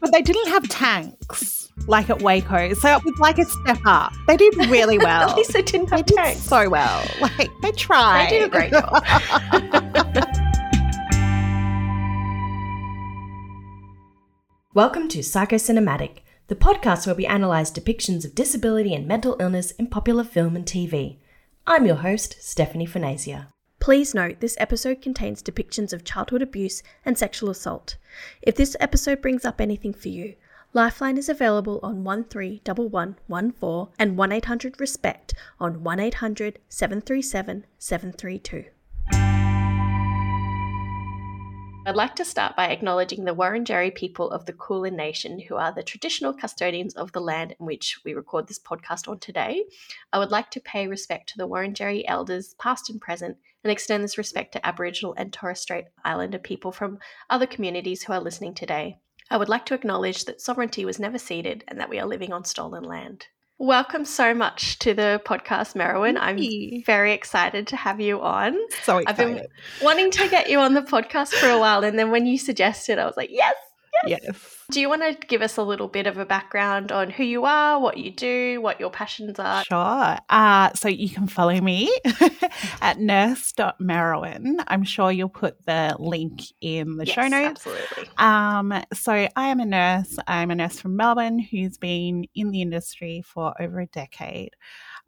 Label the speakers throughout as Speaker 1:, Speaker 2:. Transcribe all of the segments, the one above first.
Speaker 1: but they didn't have tanks like at Waco. So it was like a step up. They did really well.
Speaker 2: At least they didn't have
Speaker 1: they
Speaker 2: tanks.
Speaker 1: did so well. Like they tried.
Speaker 2: They did a great job. Welcome to Psychocinematic, the podcast where we analyse depictions of disability and mental illness in popular film and TV. I'm your host, Stephanie Fanasia. Please note this episode contains depictions of childhood abuse and sexual assault. If this episode brings up anything for you, Lifeline is available on 131114 and 1800 RESPECT on 1800 737 732. I'd like to start by acknowledging the Wurundjeri people of the Kulin Nation, who are the traditional custodians of the land in which we record this podcast on today. I would like to pay respect to the Wurundjeri elders, past and present, and extend this respect to Aboriginal and Torres Strait Islander people from other communities who are listening today. I would like to acknowledge that sovereignty was never ceded and that we are living on stolen land. Welcome so much to the podcast, Merowyn. I'm very excited to have you on.
Speaker 1: So excited.
Speaker 2: I've been wanting to get you on the podcast for a while, and then when you suggested, I was like, yes.
Speaker 1: Yes.
Speaker 2: Do you want to give us a little bit of a background on who you are, what you do, what your passions are?
Speaker 1: Sure. Uh, so you can follow me at nurse.merowyn. I'm sure you'll put the link in the
Speaker 2: Yes,
Speaker 1: show notes.
Speaker 2: Absolutely.
Speaker 1: Um, so I am a nurse. I'm a nurse from Melbourne who's been in the industry for over a decade.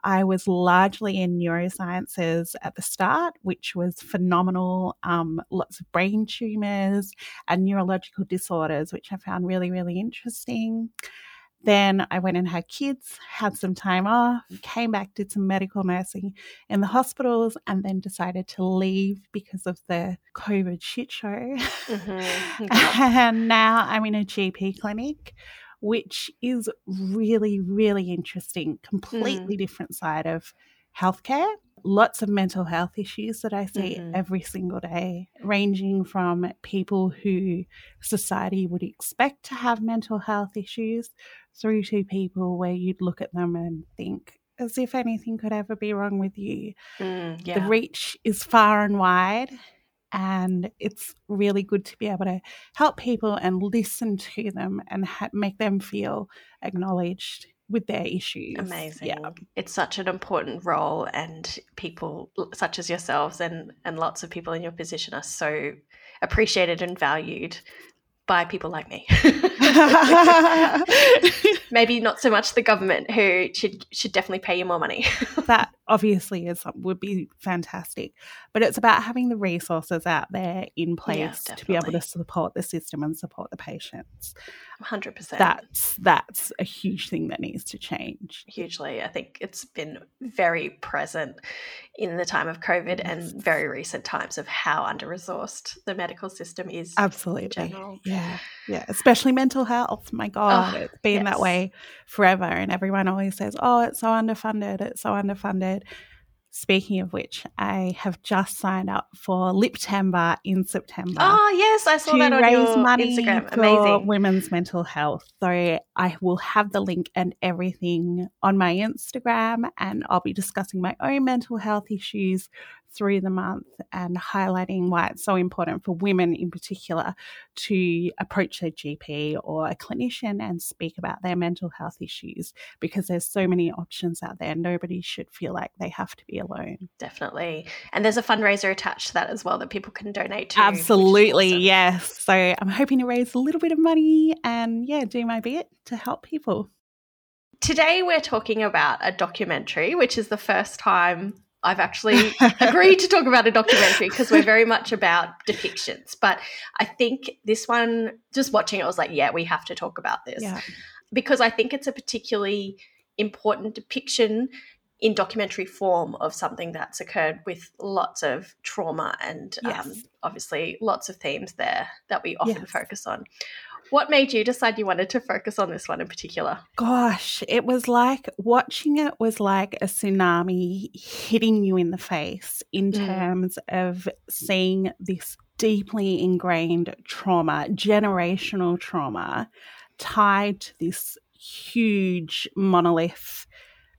Speaker 1: I was largely in neurosciences at the start, which was phenomenal. Um, lots of brain tumors and neurological disorders, which I found really, really interesting. Then I went and had kids, had some time off, came back, did some medical nursing in the hospitals, and then decided to leave because of the COVID shit show.
Speaker 2: Mhm.
Speaker 1: and now I'm in a GP clinic, which is really, really interesting, completely different side of healthcare. Lots of mental health issues that I see
Speaker 2: Mhm.
Speaker 1: every single day, ranging from people who society would expect to have mental health issues through to people where you'd look at them and think, as if anything could ever be wrong with you
Speaker 2: Mm, yeah.
Speaker 1: the reach is far and wide and it's really good to be able to help people and listen to them and ha- make them feel acknowledged with their issues
Speaker 2: Amazing.
Speaker 1: yeah
Speaker 2: It's such an important role, and people such as yourselves and, and lots of people in your position are so appreciated and valued by people like me. Maybe not so much the government, who should should definitely pay you more money.
Speaker 1: that obviously is would be fantastic but it's about having the resources out there in place to be able to support the system and support the patients
Speaker 2: Hundred percent.
Speaker 1: that's that's a huge thing that needs to change
Speaker 2: hugely. I think it's been very present in the time of COVID and very recent times of how under resourced the medical system is.
Speaker 1: Absolutely.
Speaker 2: general.
Speaker 1: Yeah. Yeah. Especially mental health. My oh, God,
Speaker 2: Oh,
Speaker 1: it's been that way forever. And everyone always says, oh, it's so underfunded. It's so underfunded. Speaking of which, I have just signed up for Liptember in September.
Speaker 2: Oh yes, I saw that on
Speaker 1: raise
Speaker 2: your
Speaker 1: money
Speaker 2: Instagram.
Speaker 1: for
Speaker 2: Amazing.
Speaker 1: women's mental health. So I will have the link and everything on my Instagram, and I'll be discussing my own mental health issues through the month and highlighting why it's so important for women in particular to approach their GP or a clinician and speak about their mental health issues because there's so many options out there. Nobody should feel like they have to be alone.
Speaker 2: Definitely. And there's a fundraiser attached to that as well that people can donate to.
Speaker 1: Absolutely,
Speaker 2: awesome.
Speaker 1: yes. So I'm hoping to raise a little bit of money and yeah, do my bit to help people.
Speaker 2: Today we're talking about a documentary, which is the first time I've actually agreed to talk about a documentary because we're very much about depictions. But I think this one, just watching it, I was like, yeah, we have to talk about this.
Speaker 1: Yeah.
Speaker 2: because I think it's a particularly important depiction in documentary form of something that's occurred with lots of trauma and um, obviously lots of themes there that we often
Speaker 1: Yes.
Speaker 2: focus on. What made you decide you wanted to focus on this one in particular?
Speaker 1: Gosh, it was like watching it was like a tsunami hitting you in the face in
Speaker 2: Mm.
Speaker 1: terms of seeing this deeply ingrained trauma, generational trauma, tied to this huge monolith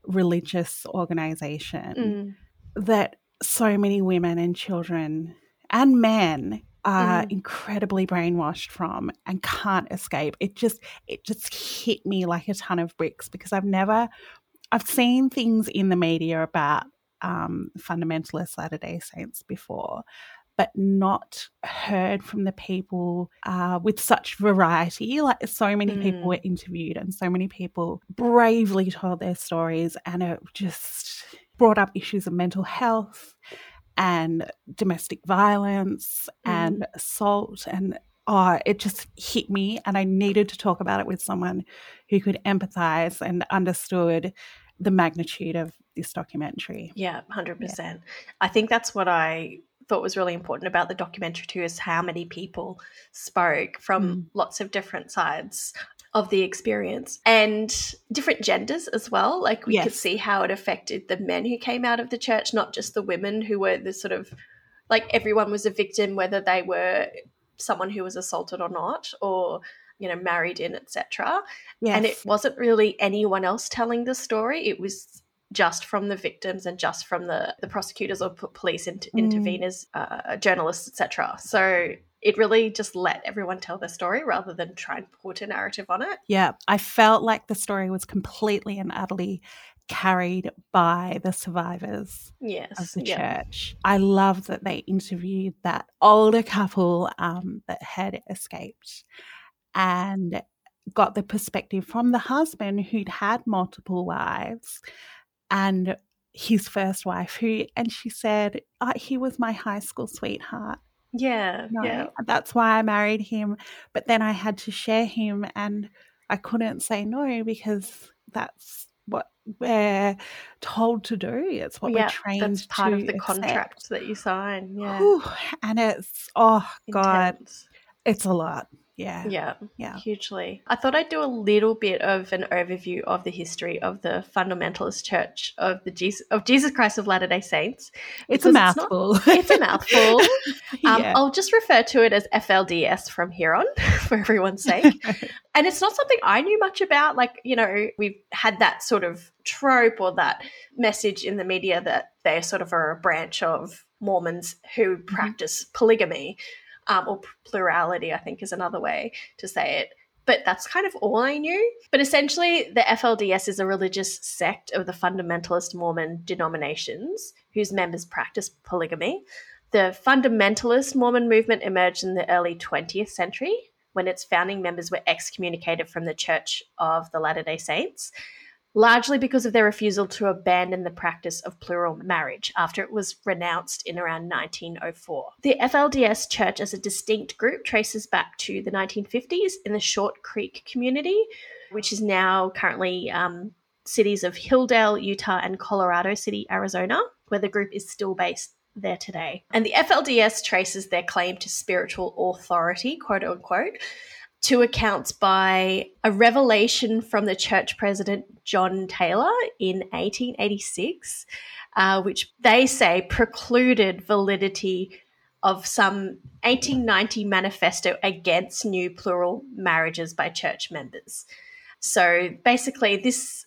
Speaker 1: religious organization.
Speaker 2: Mm.
Speaker 1: that so many women and children and men are mm. incredibly brainwashed from and can't escape. It just it just hit me like a ton of bricks because I've never I've seen things in the media about um, fundamentalist Latter Day Saints before, but not heard from the people uh, with such variety. Like so many mm. people were interviewed and so many people bravely told their stories, and it just brought up issues of mental health and domestic violence mm. and assault and oh, it just hit me and I needed to talk about it with someone who could empathize and understood the magnitude of this documentary.
Speaker 2: Yeah, 100%. Yeah. I think that's what I thought was really important about the documentary too is how many people spoke from mm. lots of different sides of the experience and different genders as well. Like we yes. could see how it affected the men who came out of the church, not just the women who were the sort of like everyone was a victim, whether they were someone who was assaulted or not, or you know married in, etc. Yes. And it wasn't really anyone else telling the story. It was just from the victims and just from the, the prosecutors or police inter- mm. interveners, uh, journalists, etc. So it really just let everyone tell their story rather than try and put a narrative on it.
Speaker 1: Yeah, I felt like the story was completely and utterly carried by the survivors
Speaker 2: yes,
Speaker 1: of the yeah. church. I love that they interviewed that older couple um, that had escaped and got the perspective from the husband who'd had multiple wives and his first wife who and she said oh, he was my high school sweetheart
Speaker 2: yeah
Speaker 1: no,
Speaker 2: yeah
Speaker 1: that's why i married him but then i had to share him and i couldn't say no because that's what we're told to do it's what yeah, we're trained to do. that's
Speaker 2: part
Speaker 1: of
Speaker 2: the
Speaker 1: accept.
Speaker 2: contract that you sign yeah
Speaker 1: Whew, and it's oh god it's a lot yeah.
Speaker 2: Yeah.
Speaker 1: Yeah.
Speaker 2: Hugely. I thought I'd do a little bit of an overview of the history of the fundamentalist church of the Jesus of Jesus Christ of Latter-day Saints.
Speaker 1: It's a mouthful.
Speaker 2: It's, not, it's a mouthful. um, yeah. I'll just refer to it as FLDS from here on for everyone's sake. and it's not something I knew much about. Like, you know, we've had that sort of trope or that message in the media that they sort of are a branch of Mormons who mm-hmm. practice polygamy um, or plurality, I think is another way to say it. But that's kind of all I knew. But essentially, the FLDS is a religious sect of the fundamentalist Mormon denominations whose members practice polygamy. The fundamentalist Mormon movement emerged in the early 20th century when its founding members were excommunicated from the Church of the Latter day Saints largely because of their refusal to abandon the practice of plural marriage after it was renounced in around 1904. The FLDS Church as a distinct group traces back to the 1950s in the Short Creek community, which is now currently um, cities of Hildale, Utah, and Colorado City, Arizona, where the group is still based there today. And the FLDS traces their claim to spiritual authority, quote unquote, to accounts by a revelation from the church president John Taylor in 1886, uh, which they say precluded validity of some 1890 manifesto against new plural marriages by church members. So basically, this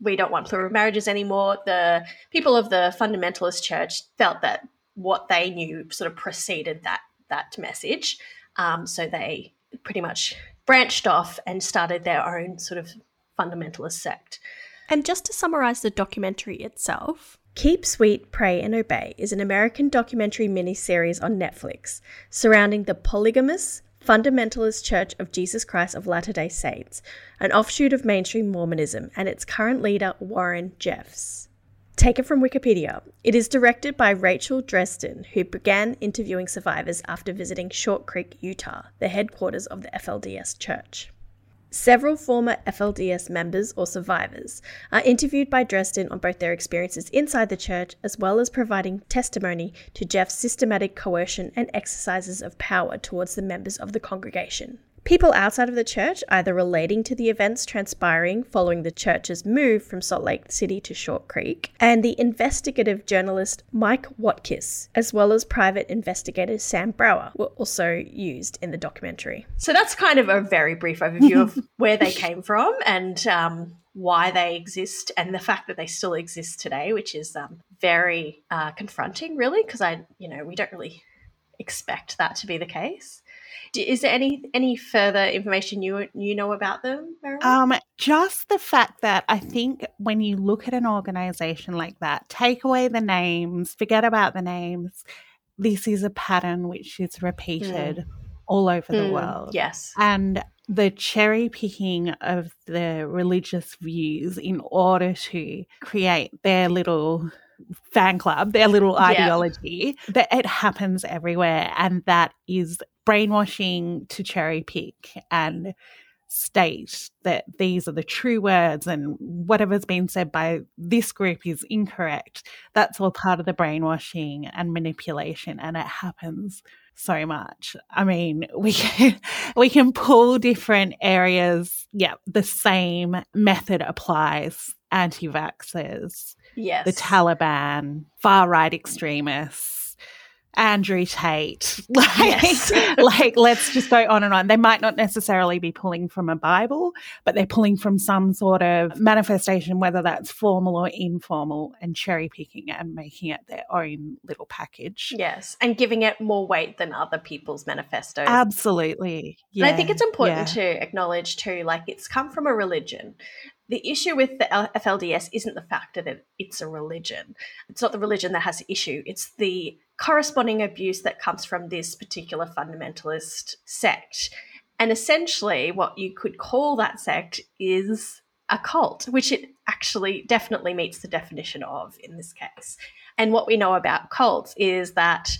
Speaker 2: we don't want plural marriages anymore. The people of the fundamentalist church felt that what they knew sort of preceded that that message. Um, so they pretty much branched off and started their own sort of fundamentalist sect.
Speaker 3: And just to summarize the documentary itself, Keep Sweet, Pray and Obey is an American documentary miniseries on Netflix surrounding the polygamous Fundamentalist Church of Jesus Christ of Latter day Saints, an offshoot of mainstream Mormonism, and its current leader, Warren Jeffs. Taken from Wikipedia, it is directed by Rachel Dretzin, who began interviewing survivors after visiting Short Creek, Utah, the headquarters of the FLDS Church. Several former FLDS members or survivors are interviewed by Dretzin on both their experiences inside the church as well as providing testimony to Jeffs' systematic coercion and exercises of power towards the members of the congregation. People outside of the church, either relating to the events transpiring following the church's move from Salt Lake City to Short Creek, and the investigative journalist Mike Watkiss, as well as private investigator Sam Brower, were also used in the documentary.
Speaker 2: So that's kind of a very brief overview of where they came from and um, why they exist and the fact that they still exist today, which is um, very uh, confronting, really, because I, you know, we don't really expect that to be the case. Is there any any further information you you know about them?
Speaker 1: Um, just the fact that I think when you look at an organization like that, take away the names, forget about the names. This is a pattern which is repeated mm. all over mm, the world.
Speaker 2: Yes,
Speaker 1: and the cherry picking of the religious views in order to create their little fan club, their little yeah. ideology, that it happens everywhere. And that is brainwashing to cherry pick and state that these are the true words and whatever's been said by this group is incorrect. That's all part of the brainwashing and manipulation. And it happens so much. I mean, we can, we can pull different areas. Yeah, the same method applies. Anti vaxxers,
Speaker 2: yes.
Speaker 1: the Taliban, far right extremists, Andrew Tate. Like, yes. like, let's just go on and on. They might not necessarily be pulling from a Bible, but they're pulling from some sort of manifestation, whether that's formal or informal, and cherry picking and making it their own little package.
Speaker 2: Yes. And giving it more weight than other people's manifestos.
Speaker 1: Absolutely.
Speaker 2: Yeah. And I think it's important yeah. to acknowledge too, like, it's come from a religion the issue with the FLDS isn't the fact that it's a religion. It's not the religion that has the issue. It's the corresponding abuse that comes from this particular fundamentalist sect. And essentially, what you could call that sect is a cult, which it actually definitely meets the definition of in this case. And what we know about cults is that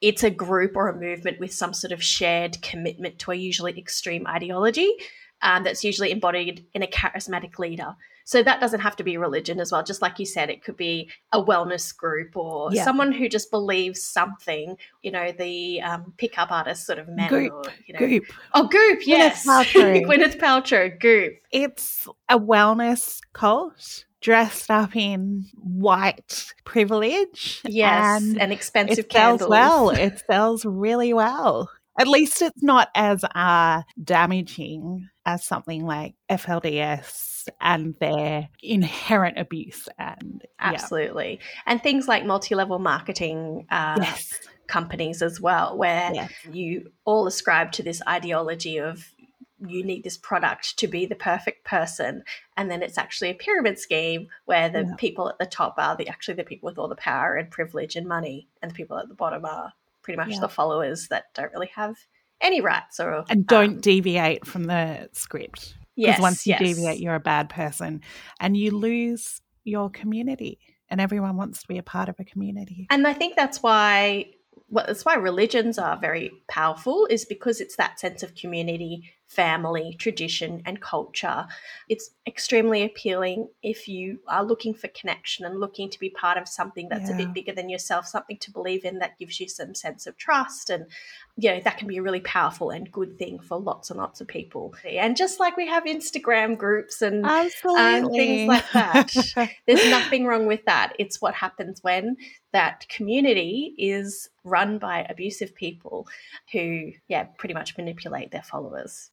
Speaker 2: it's a group or a movement with some sort of shared commitment to a usually extreme ideology um, that's usually embodied in a charismatic leader. So that doesn't have to be religion as well. Just like you said, it could be a wellness group or yeah. someone who just believes something. You know, the um, pickup artist sort of men.
Speaker 1: Goop.
Speaker 2: Or, you know.
Speaker 1: Goop.
Speaker 2: Oh, Goop. Yes. Gwyneth Paltrow. Gwyneth Paltrow. Goop.
Speaker 1: It's a wellness cult dressed up in white privilege.
Speaker 2: Yes, and, and expensive
Speaker 1: it
Speaker 2: candles.
Speaker 1: sells well. It sells really well. At least it's not as uh, damaging as something like FLDS and their inherent abuse. And
Speaker 2: absolutely, yeah. and things like multi-level marketing. Uh,
Speaker 1: yes.
Speaker 2: companies as well where yes. you all ascribe to this ideology of you need this product to be the perfect person and then it's actually a pyramid scheme where the yeah. people at the top are the actually the people with all the power and privilege and money and the people at the bottom are pretty much yeah. the followers that don't really have any rights or
Speaker 1: and don't um, deviate from the script. Because
Speaker 2: yes,
Speaker 1: once you
Speaker 2: yes.
Speaker 1: deviate, you're a bad person, and you lose your community. And everyone wants to be a part of a community.
Speaker 2: And I think that's why well, that's why religions are very powerful is because it's that sense of community family, tradition, and culture. It's extremely appealing if you are looking for connection and looking to be part of something that's yeah. a bit bigger than yourself, something to believe in that gives you some sense of trust. And, you know, that can be a really powerful and good thing for lots and lots of people. And just like we have Instagram groups and uh, things like that, there's nothing wrong with that. It's what happens when that community is run by abusive people who, yeah, pretty much manipulate their followers.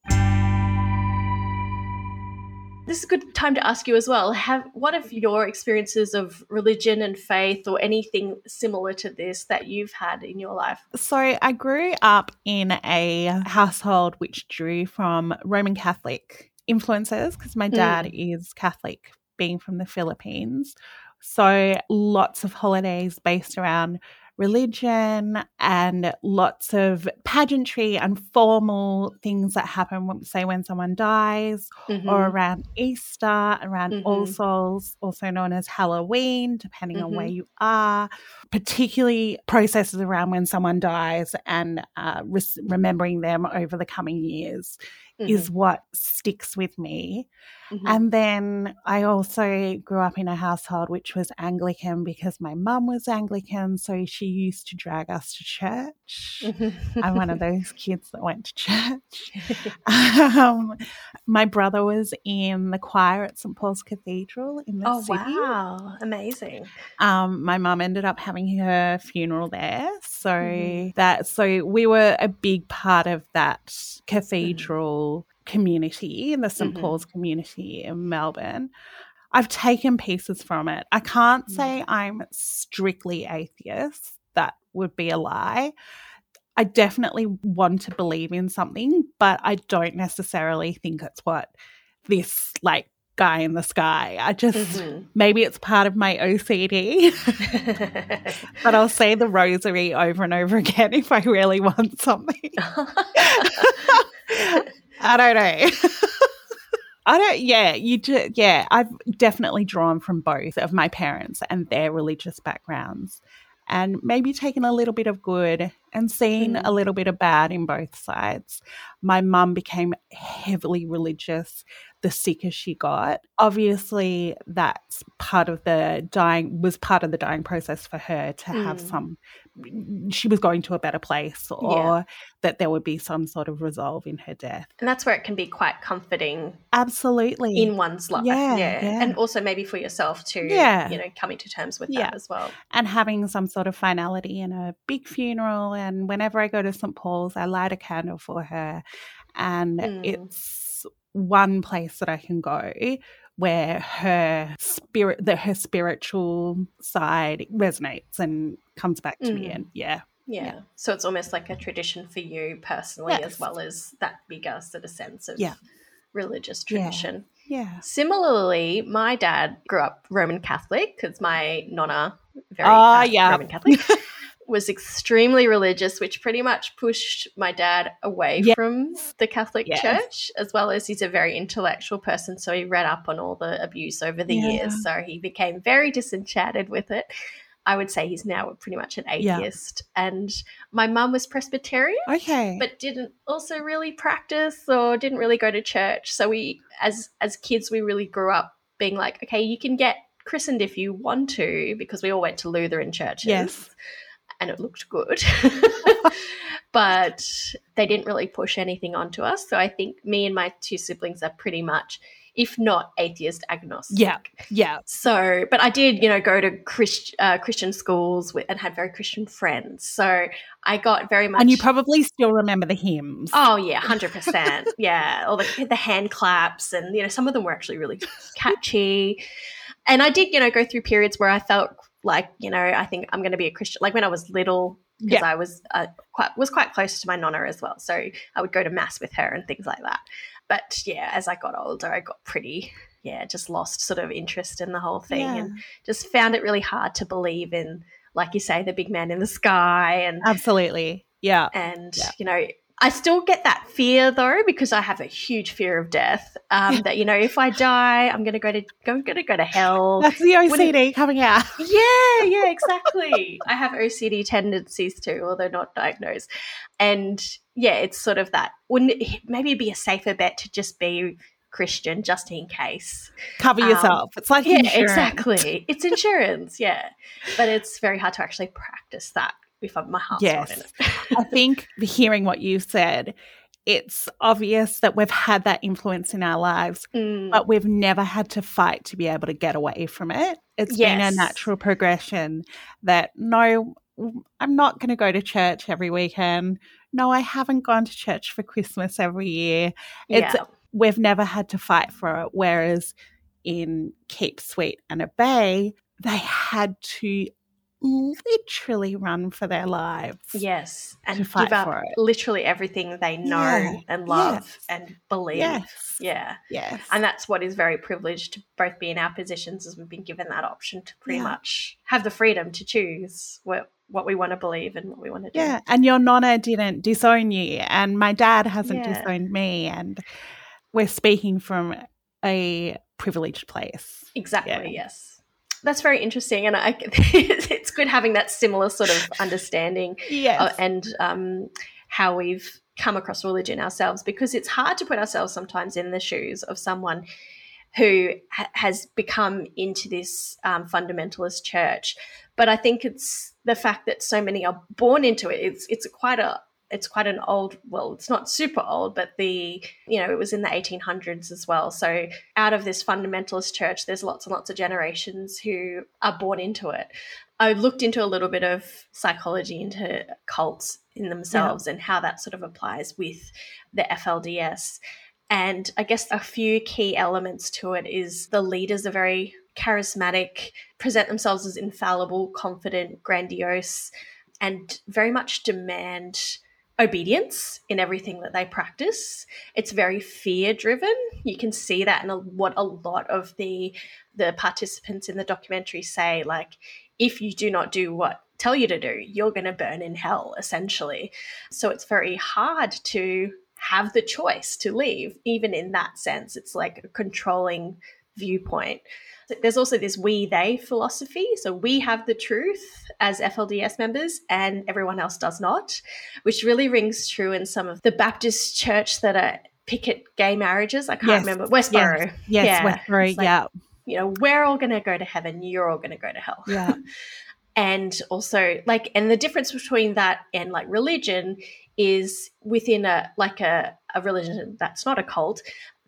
Speaker 2: This is a good time to ask you as well. Have what have your experiences of religion and faith or anything similar to this that you've had in your life?
Speaker 1: So I grew up in a household which drew from Roman Catholic influences because my dad mm. is Catholic, being from the Philippines. So lots of holidays based around religion and lots of pageantry and formal things that happen, say, when someone dies mm-hmm. or around Easter, around mm-hmm. All Souls, also known as Halloween, depending mm-hmm. on where mm-hmm. you are, particularly processes around when someone dies and uh, re- remembering them over the coming years mm-hmm. is what sticks with me. Mm-hmm. And then I also grew up in a household which was Anglican because my mum was Anglican. So she used to drag us to church. I'm one of those kids that went to church. um, my brother was in the choir at St. Paul's Cathedral in the
Speaker 2: oh,
Speaker 1: city.
Speaker 2: wow. Amazing.
Speaker 1: Um, my mum ended up having her funeral there. So mm-hmm. that, so we were a big part of that mm-hmm. cathedral community, in the saint mm-hmm. Paul's community in Melbourne. I've taken pieces from it. I can't mm. say I'm strictly atheist. Would be a lie. I definitely want to believe in something, but I don't necessarily think it's what this like guy in the sky. I just mm-hmm. maybe it's part of my OCD, but I'll say the rosary over and over again if I really want something. I don't know. I don't, yeah, you do, yeah, I've definitely drawn from both of my parents and their religious backgrounds and maybe taken a little bit of good and seen mm. a little bit of bad in both sides. My mum became heavily religious the sicker she got. Obviously, that's part of the dying was part of the dying process for her to mm. have some she was going to a better place or yeah. that there would be some sort of resolve in her death.
Speaker 2: And that's where it can be quite comforting.
Speaker 1: Absolutely.
Speaker 2: In one's life. Yeah. yeah. yeah. And also maybe for yourself too. Yeah. You know, coming to terms with that as well.
Speaker 1: And having some sort of finality in a big funeral. And whenever I go to St. Paul's, I light a candle for her. And mm. it's one place that I can go where her spirit that her spiritual side resonates and comes back to mm. me and yeah,
Speaker 2: yeah. yeah so it's almost like a tradition for you personally yes. as well as that bigger sort of sense of yeah. religious tradition
Speaker 1: yeah. yeah.
Speaker 2: Similarly, my dad grew up Roman Catholic because my nonna very uh, yeah. Roman Catholic. was extremely religious, which pretty much pushed my dad away yes. from the Catholic yes. Church, as well as he's a very intellectual person. So he read up on all the abuse over the yeah. years. So he became very disenchanted with it. I would say he's now pretty much an atheist. Yeah. And my mum was Presbyterian.
Speaker 1: Okay.
Speaker 2: But didn't also really practice or didn't really go to church. So we as as kids we really grew up being like, okay, you can get christened if you want to, because we all went to Lutheran churches.
Speaker 1: Yes
Speaker 2: and it looked good. but they didn't really push anything onto us. So I think me and my two siblings are pretty much, if not atheist agnostic.
Speaker 1: Yeah, yeah.
Speaker 2: So, but I did, you know, go to Christ, uh, Christian schools with, and had very Christian friends. So I got very much.
Speaker 1: And you probably still remember the hymns.
Speaker 2: Oh yeah, hundred percent. Yeah, all the the hand claps, and you know, some of them were actually really catchy. And I did, you know, go through periods where I felt like you know i think i'm going to be a christian like when i was little because yeah. i was uh, quite was quite close to my nonna as well so i would go to mass with her and things like that but yeah as i got older i got pretty yeah just lost sort of interest in the whole thing yeah. and just found it really hard to believe in like you say the big man in the sky and
Speaker 1: absolutely yeah
Speaker 2: and
Speaker 1: yeah.
Speaker 2: you know I still get that fear though because I have a huge fear of death. Um, that you know, if I die, I'm gonna go to I'm gonna go to hell.
Speaker 1: That's the OCD it, coming out.
Speaker 2: Yeah, yeah, exactly. I have OCD tendencies too, although not diagnosed. And yeah, it's sort of that. Wouldn't it, maybe it'd be a safer bet to just be Christian just in case.
Speaker 1: Cover um, yourself. It's like
Speaker 2: yeah, insurance. exactly. It's insurance, yeah, but it's very hard to actually practice that if my heart's yes. not in it.
Speaker 1: I think hearing what you said, it's obvious that we've had that influence in our lives, mm. but we've never had to fight to be able to get away from it. It's yes. been a natural progression that no, I'm not going to go to church every weekend. No, I haven't gone to church for Christmas every year. It's yeah. we've never had to fight for it. Whereas in Keep Sweet and Obey, they had to literally run for their lives.
Speaker 2: Yes, and give up literally everything they know yeah. and love yes. and believe.
Speaker 1: Yes.
Speaker 2: Yeah.
Speaker 1: Yes.
Speaker 2: And that's what is very privileged to both be in our positions as we've been given that option to pretty yeah. much have the freedom to choose what what we want to believe and what we want to do.
Speaker 1: Yeah, and your nonna didn't disown you and my dad hasn't yeah. disowned me and we're speaking from a privileged place.
Speaker 2: Exactly, yes that's very interesting, and I, it's good having that similar sort of understanding.
Speaker 1: yes.
Speaker 2: Uh, and um, how we've come across religion ourselves, because it's hard to put ourselves sometimes in the shoes of someone who ha- has become into this um, fundamentalist church. But I think it's the fact that so many are born into it. It's it's quite a it's quite an old well it's not super old but the you know it was in the 1800s as well. So out of this fundamentalist church there's lots and lots of generations who are born into it. I looked into a little bit of psychology into cults in themselves yeah. and how that sort of applies with the flds and i guess a few key elements to it is the leaders are very charismatic present themselves as infallible confident grandiose and very much demand obedience in everything that they practice. It's very fear driven. You can see that in a, what a lot of the the participants in the documentary say like if you do not do what tell you to do, you're going to burn in hell essentially. So it's very hard to have the choice to leave even in that sense. It's like controlling viewpoint. There's also this we they philosophy. So we have the truth as FLDS members and everyone else does not, which really rings true in some of the Baptist church that are picket gay marriages. I can't
Speaker 1: Yes.
Speaker 2: remember. Westboro.
Speaker 1: Yes, yes
Speaker 2: Yeah.
Speaker 1: Westboro,
Speaker 2: like,
Speaker 1: yeah,
Speaker 2: You know, we're all going to go to heaven. You're all going to go to hell.
Speaker 1: yeah,
Speaker 2: and also like and the difference between that and like religion is within a like a, a religion that's not a cult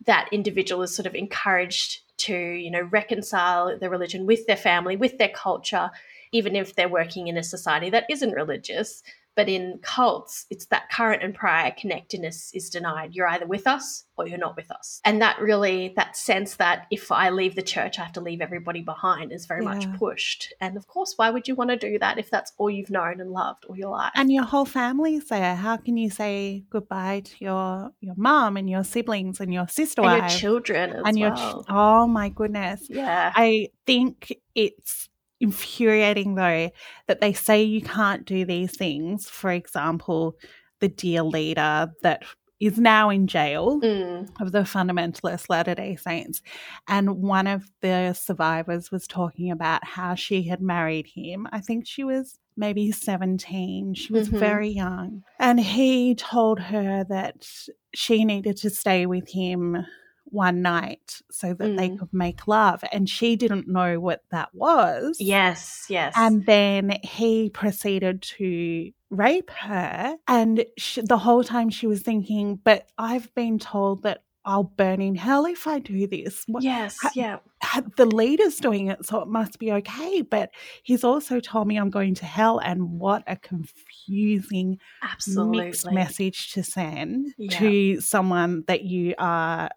Speaker 2: that individual is sort of encouraged to you know reconcile their religion with their family with their culture even if they're working in a society that isn't religious but in cults it's that current and prior connectedness is denied you're either with us or you're not with us and that really that sense that if i leave the church i have to leave everybody behind is very much pushed and of course why would you want to do that if that's all you've known and loved all your life
Speaker 1: and your whole family's there. How can you say goodbye to your your mom and your siblings and your sister
Speaker 2: and your children as
Speaker 1: and your? ch- oh my goodness!
Speaker 2: yeah
Speaker 1: I think it's infuriating though that they say you can't do these things. For example, the dear leader that is now in jail
Speaker 2: Mm,
Speaker 1: of the fundamentalist Latter day Saints. And one of the survivors was talking about how she had married him. I think she was maybe 17. She was
Speaker 2: Mhm.
Speaker 1: very young. And he told her that she needed to stay with him one night so that they
Speaker 2: Mm.
Speaker 1: could make love. And she didn't know what that was.
Speaker 2: yes yes
Speaker 1: And then he proceeded to rape her. And she, the whole time she was thinking, but I've been told that I'll burn in hell if I do this.
Speaker 2: Yes yeah
Speaker 1: The leader's doing it, so it must be okay. But he's also told me I'm going to hell. And what a confusing
Speaker 2: absolutely
Speaker 1: mixed message to send
Speaker 2: Yeah.
Speaker 1: to someone that you are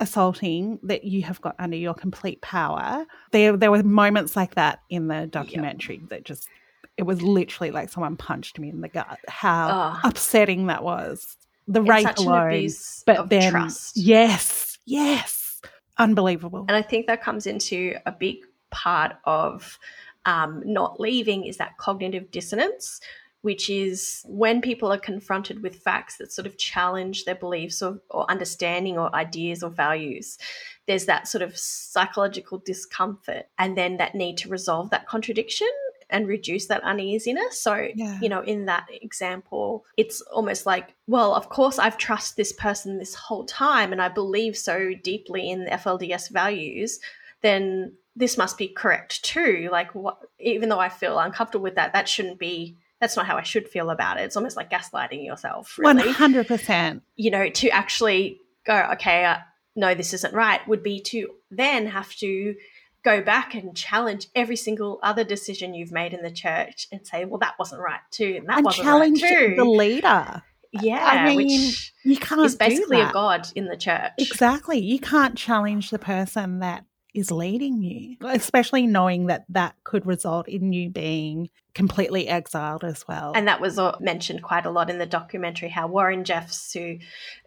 Speaker 1: assaulting that you have got under your complete power. There there were moments like that in the documentary that just it was literally like someone punched me in the gut. How
Speaker 2: Oh.
Speaker 1: upsetting that was. The
Speaker 2: It's
Speaker 1: rape alone but then
Speaker 2: trust.
Speaker 1: yes yes. Unbelievable.
Speaker 2: And I think that comes into a big part of um, not leaving is that cognitive dissonance, which is when people are confronted with facts that sort of challenge their beliefs or, or understanding or ideas or values. There's that sort of psychological discomfort and then that need to resolve that contradiction and reduce that uneasiness. So,
Speaker 1: Yeah.
Speaker 2: you know, in that example, it's almost like, well, of course, I've trusted this person this whole time and I believe so deeply in the FLDS values, then this must be correct too. Like, what, even though I feel uncomfortable with that, that shouldn't be. That's not how I should feel about it. It's almost like gaslighting yourself, really.
Speaker 1: 100%
Speaker 2: You know, to actually go, okay, uh, no, this isn't right, would be to then have to go back and challenge every single other decision you've made in the church and say, well, that wasn't right too, and that
Speaker 1: and
Speaker 2: wasn't
Speaker 1: challenge
Speaker 2: right too.
Speaker 1: the leader
Speaker 2: yeah,
Speaker 1: I mean,
Speaker 2: which
Speaker 1: you can't
Speaker 2: is basically a god in the church.
Speaker 1: Exactly. You can't challenge the person that is leading you, especially knowing that that could result in you being completely exiled as well.
Speaker 2: And that was uh, mentioned quite a lot in the documentary how Warren Jeffs, who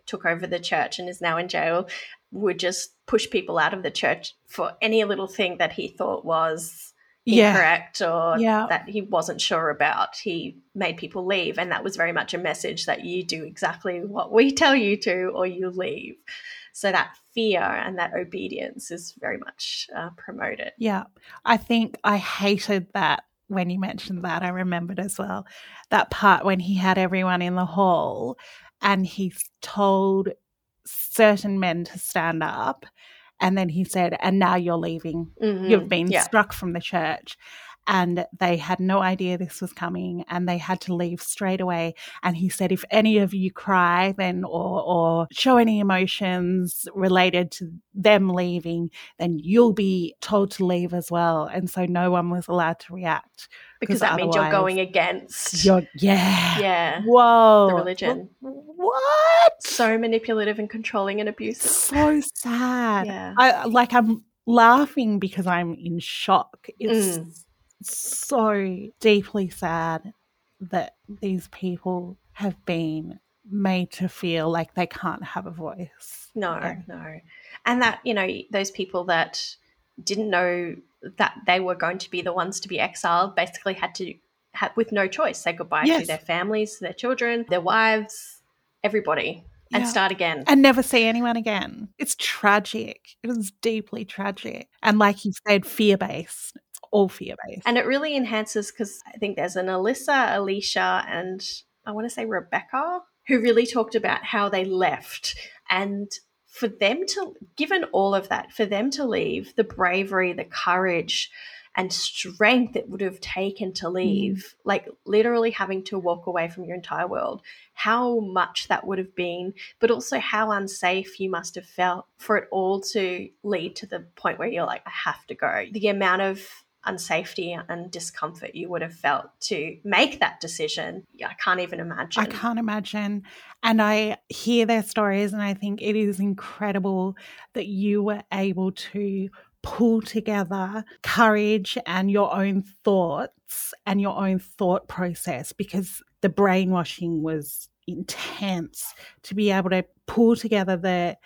Speaker 2: took over the church and is now in jail, would just push people out of the church for any little thing that he thought was
Speaker 1: yeah.
Speaker 2: incorrect or
Speaker 1: Yeah.
Speaker 2: that he wasn't sure about. He made people leave. And that was very much a message that you do exactly what we tell you to or you leave. So that fear and that obedience is very much uh, promoted.
Speaker 1: Yeah. I think I hated that when you mentioned that. I remembered as well that part when he had everyone in the hall and he told certain men to stand up. And then he said, and now you're leaving.
Speaker 2: Mhm.
Speaker 1: You've been
Speaker 2: yeah.
Speaker 1: struck from the church. And they had no idea this was coming and they had to leave straight away. And he said, if any of you cry then or, or show any emotions related to them leaving, then you'll be told to leave as well. And so no one was allowed to react.
Speaker 2: because that means you're going against
Speaker 1: You're, yeah.
Speaker 2: yeah
Speaker 1: Whoa.
Speaker 2: the religion.
Speaker 1: What?
Speaker 2: so manipulative and controlling and abusive.
Speaker 1: So sad.
Speaker 2: Yeah.
Speaker 1: I like I'm laughing because I'm in shock. It's
Speaker 2: Mm.
Speaker 1: So deeply sad that these people have been made to feel like they can't have a voice.
Speaker 2: No,
Speaker 1: Yeah.
Speaker 2: no. And that, you know, those people that didn't know that they were going to be the ones to be exiled basically had to, had, with no choice, say goodbye to their families, their children, their wives, everybody, and
Speaker 1: Yeah.
Speaker 2: start again.
Speaker 1: and never see anyone again. It's tragic. It is deeply tragic. And like you said, fear based. All fear based.
Speaker 2: And it really enhances because I think there's an Alyssa, Alicia, and I want to say Rebecca who really talked about how they left. And for them to, given all of that, for them to leave, the bravery, the courage, and strength it would have taken to mm. leave, like literally having to walk away from your entire world, how much that would have been, but also how unsafe you must have felt for it all to lead to the point where you're like, I have to go. The amount of unsafety and discomfort you would have felt to make that decision, I can't even imagine.
Speaker 1: I can't imagine. And I hear their stories, and I think it is incredible that you were able to pull together courage and your own thoughts and your own thought process because the brainwashing was intense to be able to pull together the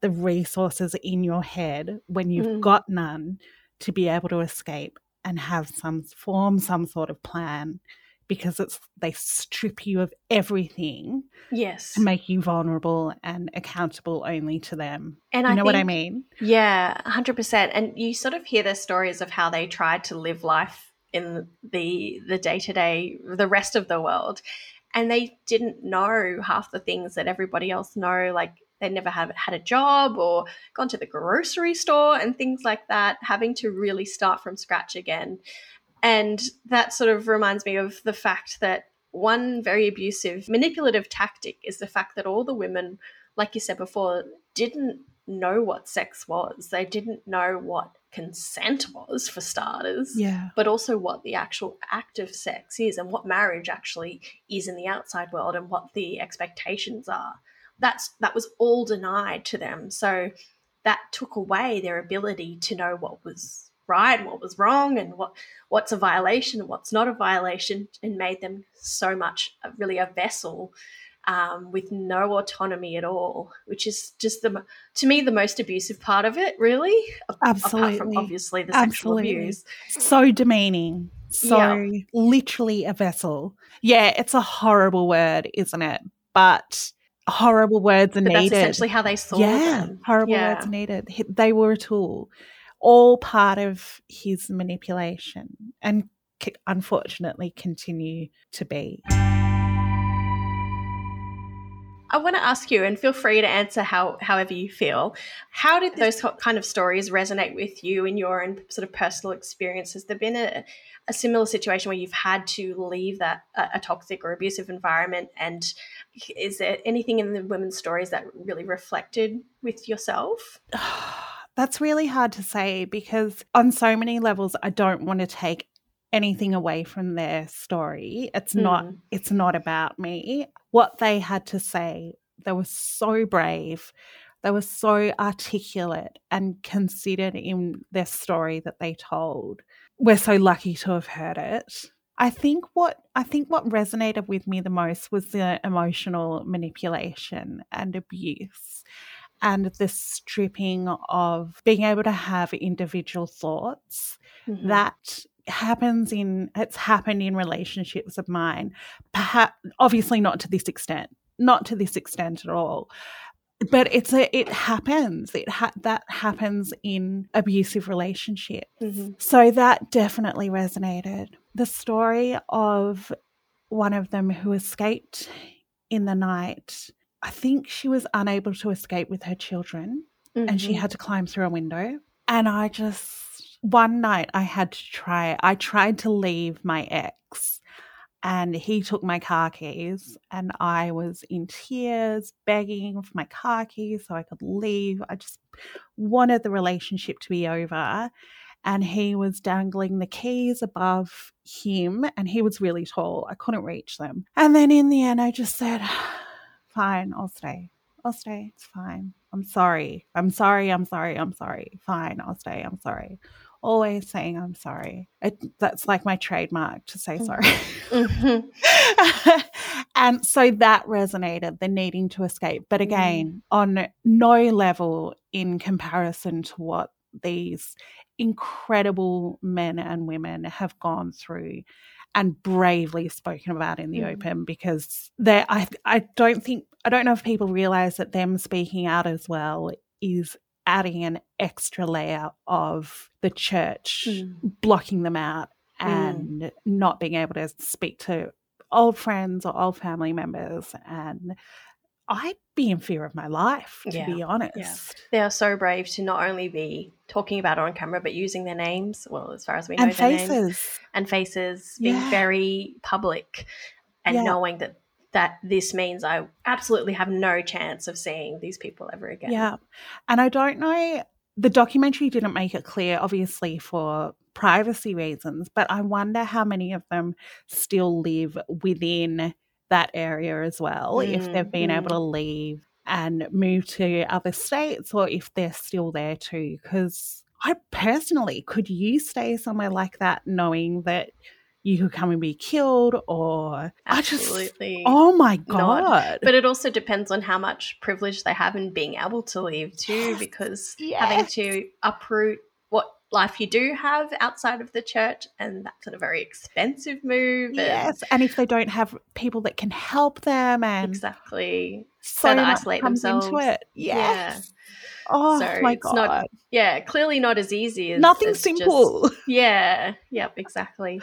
Speaker 1: the resources in your head when you've
Speaker 2: Mm.
Speaker 1: got none to be able to escape and have some form some sort of plan because it's they strip you of everything
Speaker 2: Yes.
Speaker 1: to make you vulnerable and accountable only to them.
Speaker 2: And
Speaker 1: you
Speaker 2: I
Speaker 1: know what I mean?
Speaker 2: Yeah, 100%. And you sort of hear their stories of how they tried to live life in the the day-to-day the rest of the world and they didn't know half the things that everybody else know like they never have had a job or gone to the grocery store and things like that having to really start from scratch again. And that sort of reminds me of the fact that one very abusive manipulative tactic is the fact that all the women like you said before didn't know what sex was. They didn't know what consent was for starters
Speaker 1: Yeah.
Speaker 2: but also what the actual act of sex is and what marriage actually is in the outside world and what the expectations are that's that was all denied to them so that took away their ability to know what was right and what was wrong and what what's a violation and what's not a violation and made them so much uh, really a vessel um, with no autonomy at all which is just the to me the most abusive part of it really a- apart from
Speaker 1: Absolutely.
Speaker 2: obviously the sexual abuse
Speaker 1: So demeaning. So
Speaker 2: Yeah.
Speaker 1: literally a vessel. Yeah, it's a horrible word, isn't it? But horrible words are
Speaker 2: But that's essentially how they saw
Speaker 1: yeah,
Speaker 2: them.
Speaker 1: horrible
Speaker 2: Yeah.
Speaker 1: words needed. They were a tool, all part of his manipulation, and unfortunately continue to be.
Speaker 2: I want to ask you, and feel free to answer how however you feel. How did those kind of stories resonate with you in your own sort of personal experience? Has there been a, a similar situation where you've had to leave that a, a toxic or abusive environment? And is there anything in the women's stories that really reflected with yourself?
Speaker 1: That's really hard to say because on so many levels I don't want to take anything away from their story. It's not
Speaker 2: Mm.
Speaker 1: it's not about me. What they had to say, they were so brave. They were so articulate and considered in their story that they told. We're so lucky to have heard it. I think what I think what resonated with me the most was the emotional manipulation and abuse and the stripping of being able to have individual thoughts
Speaker 2: Mhm.
Speaker 1: that happens in it's happened in relationships of mine perhaps obviously not to this extent not to this extent at all but it's a it happens it ha- that happens in abusive relationships
Speaker 2: Mhm.
Speaker 1: so that definitely resonated the story of one of them who escaped in the night i think she was unable to escape with her children and she
Speaker 2: Mhm.
Speaker 1: had to climb through a window. And I just, one night I had to try, I tried to leave my ex and he took my car keys and I was in tears begging for my car keys so I could leave. I just wanted the relationship to be over. And he was dangling the keys above him and he was really tall. I couldn't reach them. And then in the end, I just said, fine, I'll stay. I'll stay. It's fine. I'm sorry. I'm sorry. I'm sorry. I'm sorry. Fine. I'll stay. I'm sorry. Always saying I'm sorry. It, that's like my trademark to say sorry.
Speaker 2: Mhm.
Speaker 1: And so that resonated, the needing to escape. But again, mm. on no level in comparison to what these incredible men and women have gone through and bravely spoken about in the mm. open because they I I don't think I don't know if people realize that them speaking out as well is adding an extra layer of the church mm. blocking them out mm. and mm. not being able to speak to old friends or old family members and I'd be in fear of my life, to yeah. be honest. Yeah.
Speaker 2: They are so brave to not only be talking about it on camera, but using their names. Well, as far as we know,
Speaker 1: and faces
Speaker 2: names, and faces, being yeah. very public, and knowing that that this means I absolutely have no chance of seeing these people ever again.
Speaker 1: Yeah, and I don't know. The documentary didn't make it clear, obviously, for privacy reasons, but I wonder how many of them still live within that area as well, mm, if they've been mm. able to leave and move to other states or if they're still there too. Because I personally, could you stay somewhere like that knowing that you could come and be killed or
Speaker 2: absolutely
Speaker 1: just, oh my god Not.
Speaker 2: but it also depends on how much privilege they have in being able to leave too because yes. having to uproot what life you do have outside of the church and that's a very expensive move
Speaker 1: yes and, and if they don't have people that can help them and
Speaker 2: exactly so, so isolate themselves
Speaker 1: into it yes yeah. Oh so my god!
Speaker 2: Not, yeah, clearly not as easy as
Speaker 1: nothing
Speaker 2: as
Speaker 1: simple.
Speaker 2: Just, yeah, yep, exactly.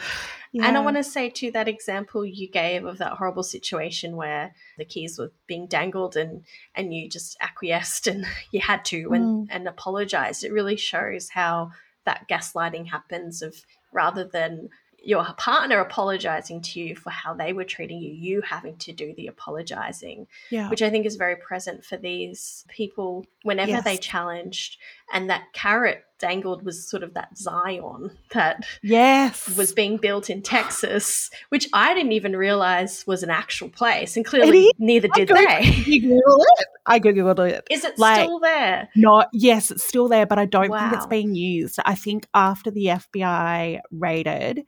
Speaker 2: Yeah. And I want to say to that example you gave of that horrible situation where the keys were being dangled and and you just acquiesced and you had to and mm. and apologized. It really shows how that gaslighting happens of rather than your partner apologizing to you for how they were treating you, you having to do the apologizing,
Speaker 1: yeah.
Speaker 2: which I think is very present for these people whenever yes. they challenged. And that carrot dangled was sort of that Zion that
Speaker 1: yes
Speaker 2: was being built in Texas, which I didn't even realize was an actual place, and clearly neither did they.
Speaker 1: Google it. I googled it.
Speaker 2: Is it like, still there?
Speaker 1: Not yes, it's still there, but I don't wow. think it's being used. I think after the FBI raided,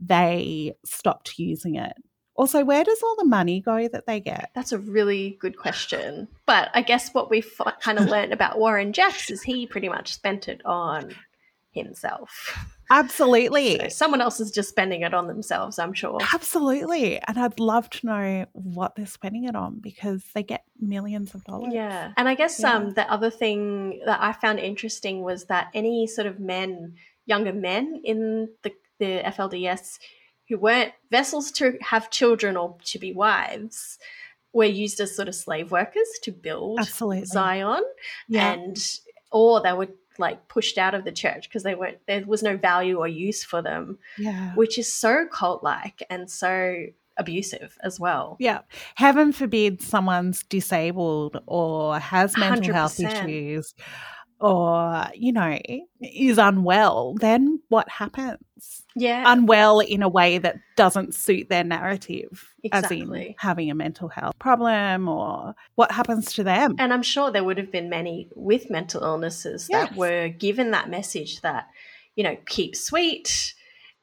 Speaker 1: they stopped using it. Also, where does all the money go that they get?
Speaker 2: That's a really good question. But I guess what we've kind of learned about Warren Jeffs is he pretty much spent it on himself.
Speaker 1: Absolutely.
Speaker 2: So someone else is just spending it on themselves, I'm sure.
Speaker 1: Absolutely. And I'd love to know what they're spending it on because they get millions of dollars.
Speaker 2: Yeah. And I guess yeah. um the other thing that I found interesting was that any sort of men, younger men in the the FLDS who weren't vessels to have children or to be wives were used as sort of slave workers to build
Speaker 1: Absolutely.
Speaker 2: Zion. Yeah. And or they were like pushed out of the church because they weren't there was no value or use for them.
Speaker 1: Yeah.
Speaker 2: Which is so cult like and so abusive as well.
Speaker 1: Yeah. Heaven forbid someone's disabled or has mental 100%. health issues or, you know, is unwell, then what happens?
Speaker 2: Yeah.
Speaker 1: Unwell in a way that doesn't suit their narrative,
Speaker 2: exactly.
Speaker 1: as in having a mental health problem or what happens to them.
Speaker 2: And I'm sure there would have been many with mental illnesses yes. that were given that message that, you know, keep sweet,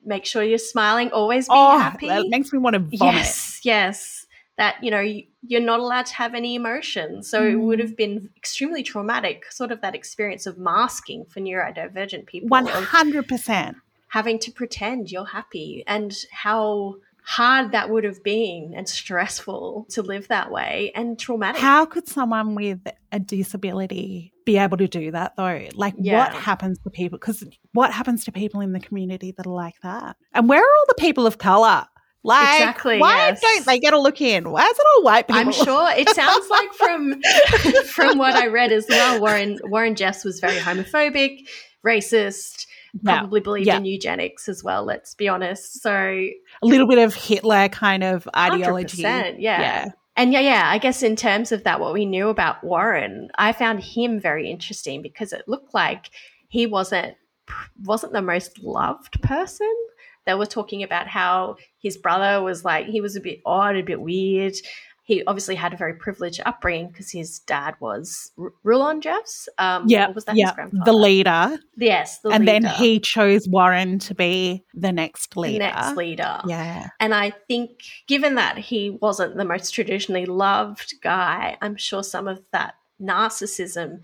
Speaker 2: make sure you're smiling, always be oh, happy.
Speaker 1: That makes me want to vomit.
Speaker 2: Yes, yes that you know you're not allowed to have any emotion. So mm. it would have been extremely traumatic sort of that experience of masking for neurodivergent people
Speaker 1: 100%
Speaker 2: having to pretend you're happy and how hard that would have been and stressful to live that way and traumatic.
Speaker 1: How could someone with a disability be able to do that though? Like yeah. what happens to people because what happens to people in the community that are like that? And where are all the people of color like, exactly, why yes. don't they get a look in? Why is it all white people?
Speaker 2: I'm sure it sounds like from from what I read as well. Warren Warren Jeffs was very homophobic, racist, probably believed yeah. in eugenics as well. Let's be honest. So a
Speaker 1: little bit of Hitler kind of ideology.
Speaker 2: Yeah. yeah. And yeah, yeah, I guess in terms of that, what we knew about Warren, I found him very interesting because it looked like he wasn't wasn't the most loved person they were talking about how his brother was like he was a bit odd, a bit weird. he obviously had a very privileged upbringing because his dad was R- Rulon Jeffs. Um,
Speaker 1: Yeah,
Speaker 2: was that
Speaker 1: yeah,
Speaker 2: his grandfather?
Speaker 1: the leader.
Speaker 2: Yes, the
Speaker 1: and then he chose Warren to be the next
Speaker 2: the
Speaker 1: leader.
Speaker 2: next leader.
Speaker 1: Yeah.
Speaker 2: And I think, given that he wasn't the most traditionally loved guy, I'm sure some of that narcissism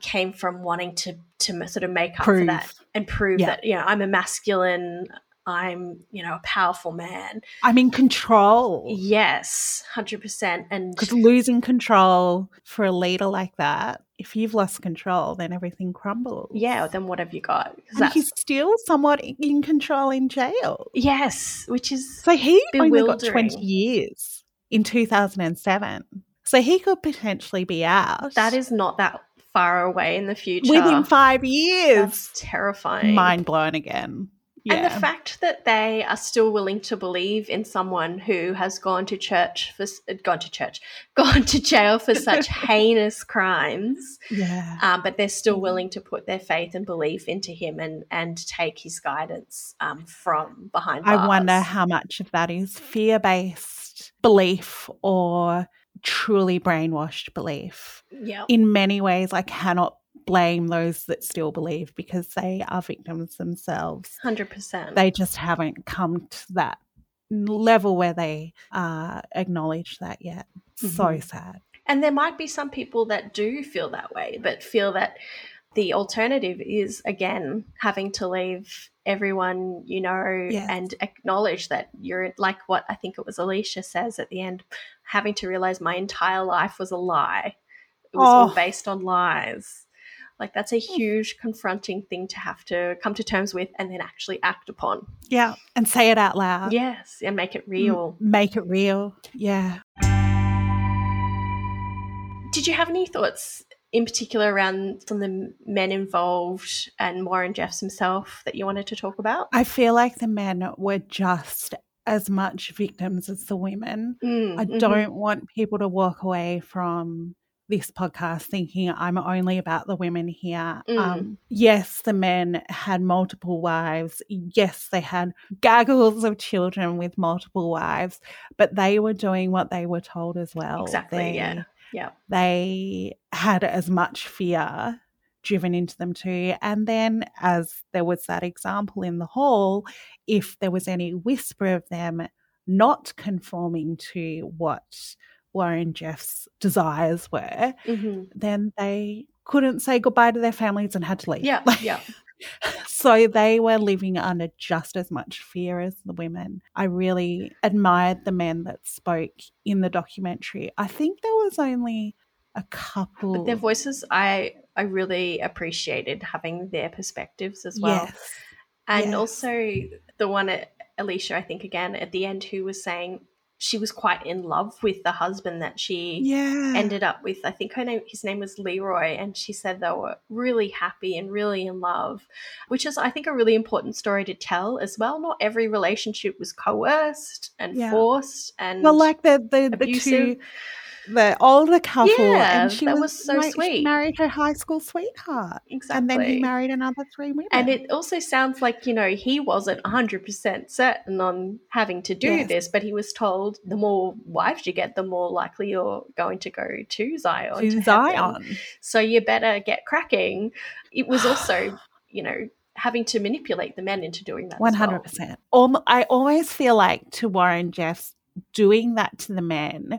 Speaker 2: came from wanting to to sort of make up for that and prove
Speaker 1: Yeah.
Speaker 2: that you know I'm a masculine, I'm you know a powerful man.
Speaker 1: I'm in control.
Speaker 2: Yes, hundred percent. And
Speaker 1: Because losing control for a leader like that, if you've lost control, then everything crumbles.
Speaker 2: yeah, then what have you got?
Speaker 1: And he's still somewhat in control in jail.
Speaker 2: yes, which is
Speaker 1: So he only got 20 years in 2007. So he could potentially be out.
Speaker 2: that is not that far away in the future.
Speaker 1: within five years.
Speaker 2: That's terrifying.
Speaker 1: Mind blown again. Yeah.
Speaker 2: And the fact that they are still willing to believe in someone who has gone to church for gone to church, gone to jail for such heinous crimes,
Speaker 1: yeah.
Speaker 2: um, but they're still
Speaker 1: Mhm.
Speaker 2: willing to put their faith and belief into him and and take his guidance um, from behind. Bars.
Speaker 1: I wonder how much of that is fear based belief or truly brainwashed belief.
Speaker 2: Yeah.
Speaker 1: In many ways, I cannot blame those that still believe because they are victims themselves.
Speaker 2: Hundred percent.
Speaker 1: They just haven't come to that level where they uh, acknowledge that yet. So
Speaker 2: Mhm.
Speaker 1: sad.
Speaker 2: And there might be some people that do feel that way, but feel that the alternative is again having to leave everyone you know
Speaker 1: Yes.
Speaker 2: and acknowledge that you're like what I think it was Alicia says at the end, having to realize my entire life was a lie. It was all
Speaker 1: Oh.
Speaker 2: based on lies. Like that's a huge confronting thing to have to come to terms with and then actually act upon.
Speaker 1: Yeah. And say it out loud.
Speaker 2: Yes, and make it
Speaker 1: M-
Speaker 2: real.
Speaker 1: Make it real. Yeah.
Speaker 2: Did you have any thoughts in particular around some of the men involved and Warren Jeffs himself that you wanted to talk about?
Speaker 1: I feel like the men were just as much victims as the women.
Speaker 2: Mm,
Speaker 1: I
Speaker 2: mhm.
Speaker 1: don't want people to walk away from this podcast thinking I'm only about the women here.
Speaker 2: Mm.
Speaker 1: Um, yes, the men had multiple wives. Yes, they had gaggles of children with multiple wives, but they were doing what they were told as well.
Speaker 2: Exactly, yeah. Yeah.
Speaker 1: They had as much fear driven into them too. And then, as there was that example in the hall, if there was any whisper of them not conforming to what Warren Jeffs' desires were,
Speaker 2: hmm
Speaker 1: then they couldn't say goodbye to their families and had to leave.
Speaker 2: Yeah.
Speaker 1: Like,
Speaker 2: Yeah.
Speaker 1: so they were living under just as much fear as the women. I really admired the men that spoke in the documentary. I think there was only a couple.
Speaker 2: But their voices, I I really appreciated having their perspectives as well.
Speaker 1: Yes.
Speaker 2: And
Speaker 1: yes.
Speaker 2: also the one at Alicia, I think again at the end, who was saying she was quite in love with the husband that she
Speaker 1: Yeah.
Speaker 2: ended up with. I think her name, his name was Leroy, and she said they were really happy and really in love, which is, I think, a really important story to tell as well. Not every relationship was coerced and
Speaker 1: Yeah.
Speaker 2: forced and
Speaker 1: well, like the the, the two, the older couple,
Speaker 2: Yeah,
Speaker 1: and she
Speaker 2: that
Speaker 1: was,
Speaker 2: was so
Speaker 1: like,
Speaker 2: sweet.
Speaker 1: married her high school sweetheart,
Speaker 2: exactly.
Speaker 1: and then he married another three women.
Speaker 2: And it also sounds like, you know, he wasn't 100% certain on having to do
Speaker 1: Yes.
Speaker 2: this, but he was told the more wives you get, the more likely you're going to go to Zion.
Speaker 1: to
Speaker 2: to.
Speaker 1: Zion.
Speaker 2: So you better get cracking. It was also, you know, having to manipulate the men into doing that. well.
Speaker 1: hundred percent. I always feel like to Warren Jeffs doing that to the men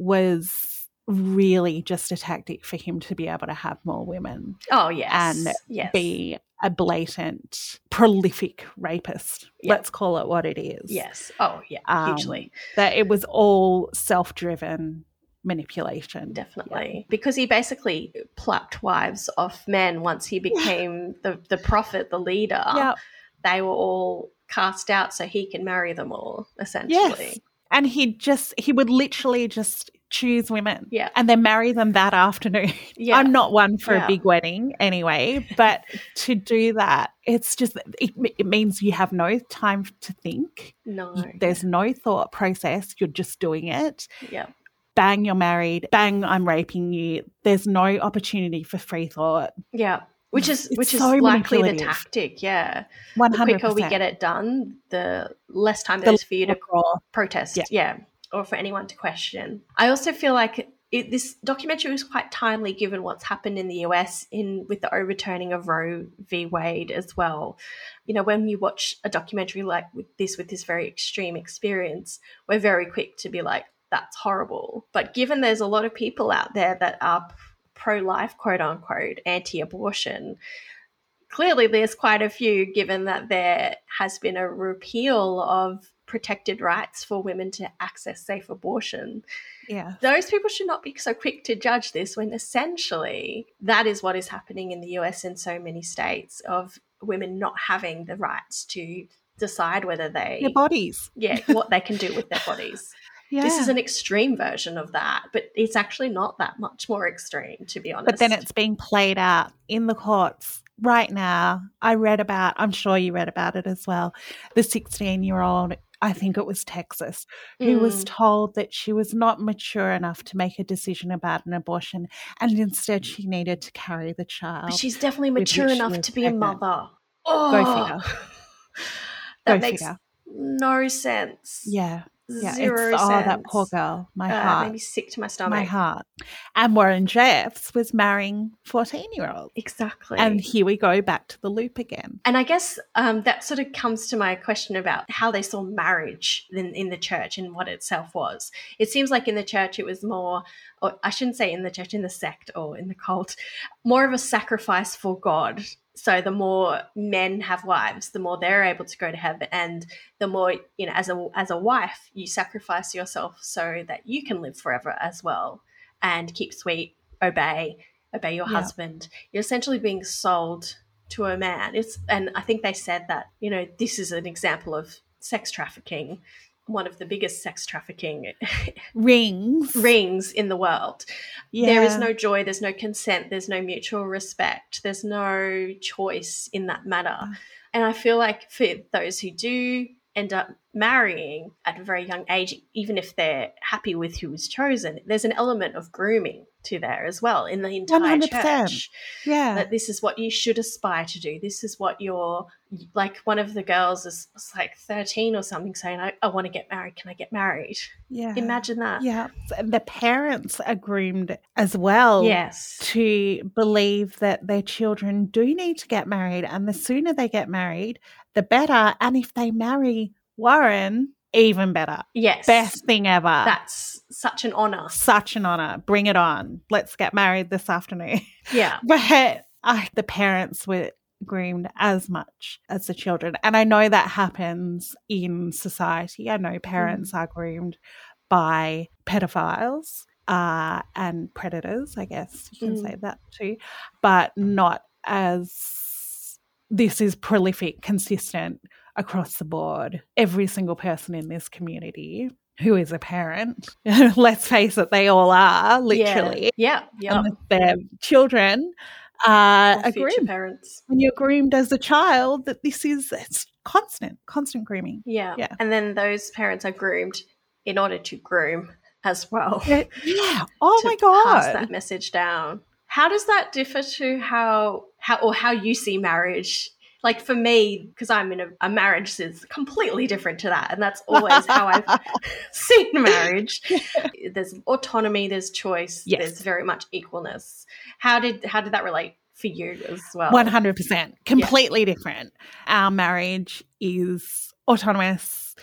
Speaker 1: was really just a tactic for him to be able to have more women
Speaker 2: Oh, yes.
Speaker 1: and
Speaker 2: yes.
Speaker 1: be a blatant, prolific rapist.
Speaker 2: Yeah.
Speaker 1: Let's call it what it is.
Speaker 2: Yes. Oh, yeah.
Speaker 1: Um,
Speaker 2: hugely.
Speaker 1: That it was all self-driven manipulation.
Speaker 2: Definitely. Because he basically plucked wives off men once he became the, the prophet, the leader.
Speaker 1: Yeah.
Speaker 2: They were all cast out so he can marry them all, essentially.
Speaker 1: Yes. And he just he would literally just choose women.
Speaker 2: Yeah.
Speaker 1: And then marry them that afternoon.
Speaker 2: Yeah.
Speaker 1: I'm not one for
Speaker 2: Yeah.
Speaker 1: a big wedding anyway, but to do that, it's just it, it means you have no time to think.
Speaker 2: no.
Speaker 1: There's no thought process. You're just doing it.
Speaker 2: Yeah.
Speaker 1: Bang, you're married. Bang, I'm raping you. There's no opportunity for free thought.
Speaker 2: Yeah. Which is
Speaker 1: It's
Speaker 2: which is
Speaker 1: so
Speaker 2: likely the tactic, yeah.
Speaker 1: One
Speaker 2: The quicker we get it done, the less time there is for you to protest.
Speaker 1: Yeah.
Speaker 2: Yeah. or for anyone to question. I also feel like it, this documentary was quite timely given what's happened in the US in with the overturning of Roe v. Wade as well. You know, when you watch a documentary like with this with this very extreme experience, we're very quick to be like, that's horrible. But given there's a lot of people out there that are pro-life, quote unquote, anti-abortion, clearly there's quite a few given that there has been a repeal of protected rights for women to access safe abortion.
Speaker 1: Yeah.
Speaker 2: Those people should not be so quick to judge this when essentially that is what is happening in the US in so many states of women not having the rights to decide whether they
Speaker 1: Their bodies.
Speaker 2: yeah, what they can do with their bodies.
Speaker 1: Yeah.
Speaker 2: This is an extreme version of that, but it's actually not that much more extreme, to be honest.
Speaker 1: but then it's being played out in the courts right now. I read about, I'm sure you read about it as well, the 16 year old, I think it was Texas, who was
Speaker 2: Mm.
Speaker 1: told that she was not mature enough to make a decision about an abortion and instead she needed to carry the child.
Speaker 2: But she's definitely mature enough to be a
Speaker 1: pregnant.
Speaker 2: mother.
Speaker 1: Go
Speaker 2: Oh,
Speaker 1: figure.
Speaker 2: that
Speaker 1: Go
Speaker 2: makes
Speaker 1: figure.
Speaker 2: no sense.
Speaker 1: Yeah. Yeah.
Speaker 2: Zero
Speaker 1: it's,
Speaker 2: sense.
Speaker 1: oh, that poor girl. My
Speaker 2: Uh,
Speaker 1: heart.
Speaker 2: made me sick to my stomach.
Speaker 1: my heart. And Warren Jeffs was marrying 14 year olds.
Speaker 2: Exactly.
Speaker 1: And here we go back to the loop again.
Speaker 2: And I guess um, that sort of comes to my question about how they saw marriage in, in the church and what itself was. It seems like in the church it was more, or I shouldn't say in the church, in the sect or in the cult, more of a sacrifice for God. So the more men have wives, the more they're able to go to heaven, and the more you know, as a as a wife, you sacrifice yourself so that you can live forever as well, and keep sweet, obey, obey your
Speaker 1: Yeah.
Speaker 2: husband. You're essentially being sold to a man. It's and I think they said that you know this is an example of sex trafficking, one of the biggest sex trafficking
Speaker 1: Rings.
Speaker 2: rings in the world. There is no joy, there's no consent, there's no mutual respect, there's no choice in that matter.
Speaker 1: Mm.
Speaker 2: And I feel like for those who do end up marrying at a very young age, even if they're happy with who was chosen, there's an element of grooming to there as well in the entire
Speaker 1: 100%.
Speaker 2: church
Speaker 1: Yeah.
Speaker 2: that this is what you should aspire to do. This is what you're like. One of the girls is, was like 13 or something saying, I, I want to get married. Can I get married?
Speaker 1: yeah.
Speaker 2: Imagine that.
Speaker 1: Yeah. And the parents are groomed as well.
Speaker 2: Yes.
Speaker 1: To believe that their children do need to get married. And the sooner they get married, the better. And if they marry Warren, even better.
Speaker 2: Yes.
Speaker 1: Best thing ever.
Speaker 2: That's such an honor.
Speaker 1: Such an honor. Bring it on. Let's get married this afternoon.
Speaker 2: Yeah.
Speaker 1: but I, the parents were groomed as much as the children. And I know that happens in society. I know parents are groomed by pedophiles uh, and predators, I guess you can
Speaker 2: Mm.
Speaker 1: say that too, but not as this is prolific, consistent across the board. Every single person in this community who is a parent, let's face it, they all are literally
Speaker 2: Yeah. Yeah.
Speaker 1: and their children uh, are
Speaker 2: future
Speaker 1: groomed.
Speaker 2: parents.
Speaker 1: When you're groomed as a child, that this is it's constant, constant grooming.
Speaker 2: Yeah.
Speaker 1: Yeah.
Speaker 2: And then those parents are groomed in order to groom as well.
Speaker 1: Yeah. yeah. Oh my
Speaker 2: Pass
Speaker 1: god.
Speaker 2: that message down. How does that differ to how how or how you see marriage? Like for me, because I'm in a, a marriage is completely different to that, and that's always how I've seen marriage. There's autonomy, there's choice,
Speaker 1: Yes.
Speaker 2: there's very much equalness. How did how did that relate for you as well?
Speaker 1: One hundred percent, completely different. Our marriage is autonomous,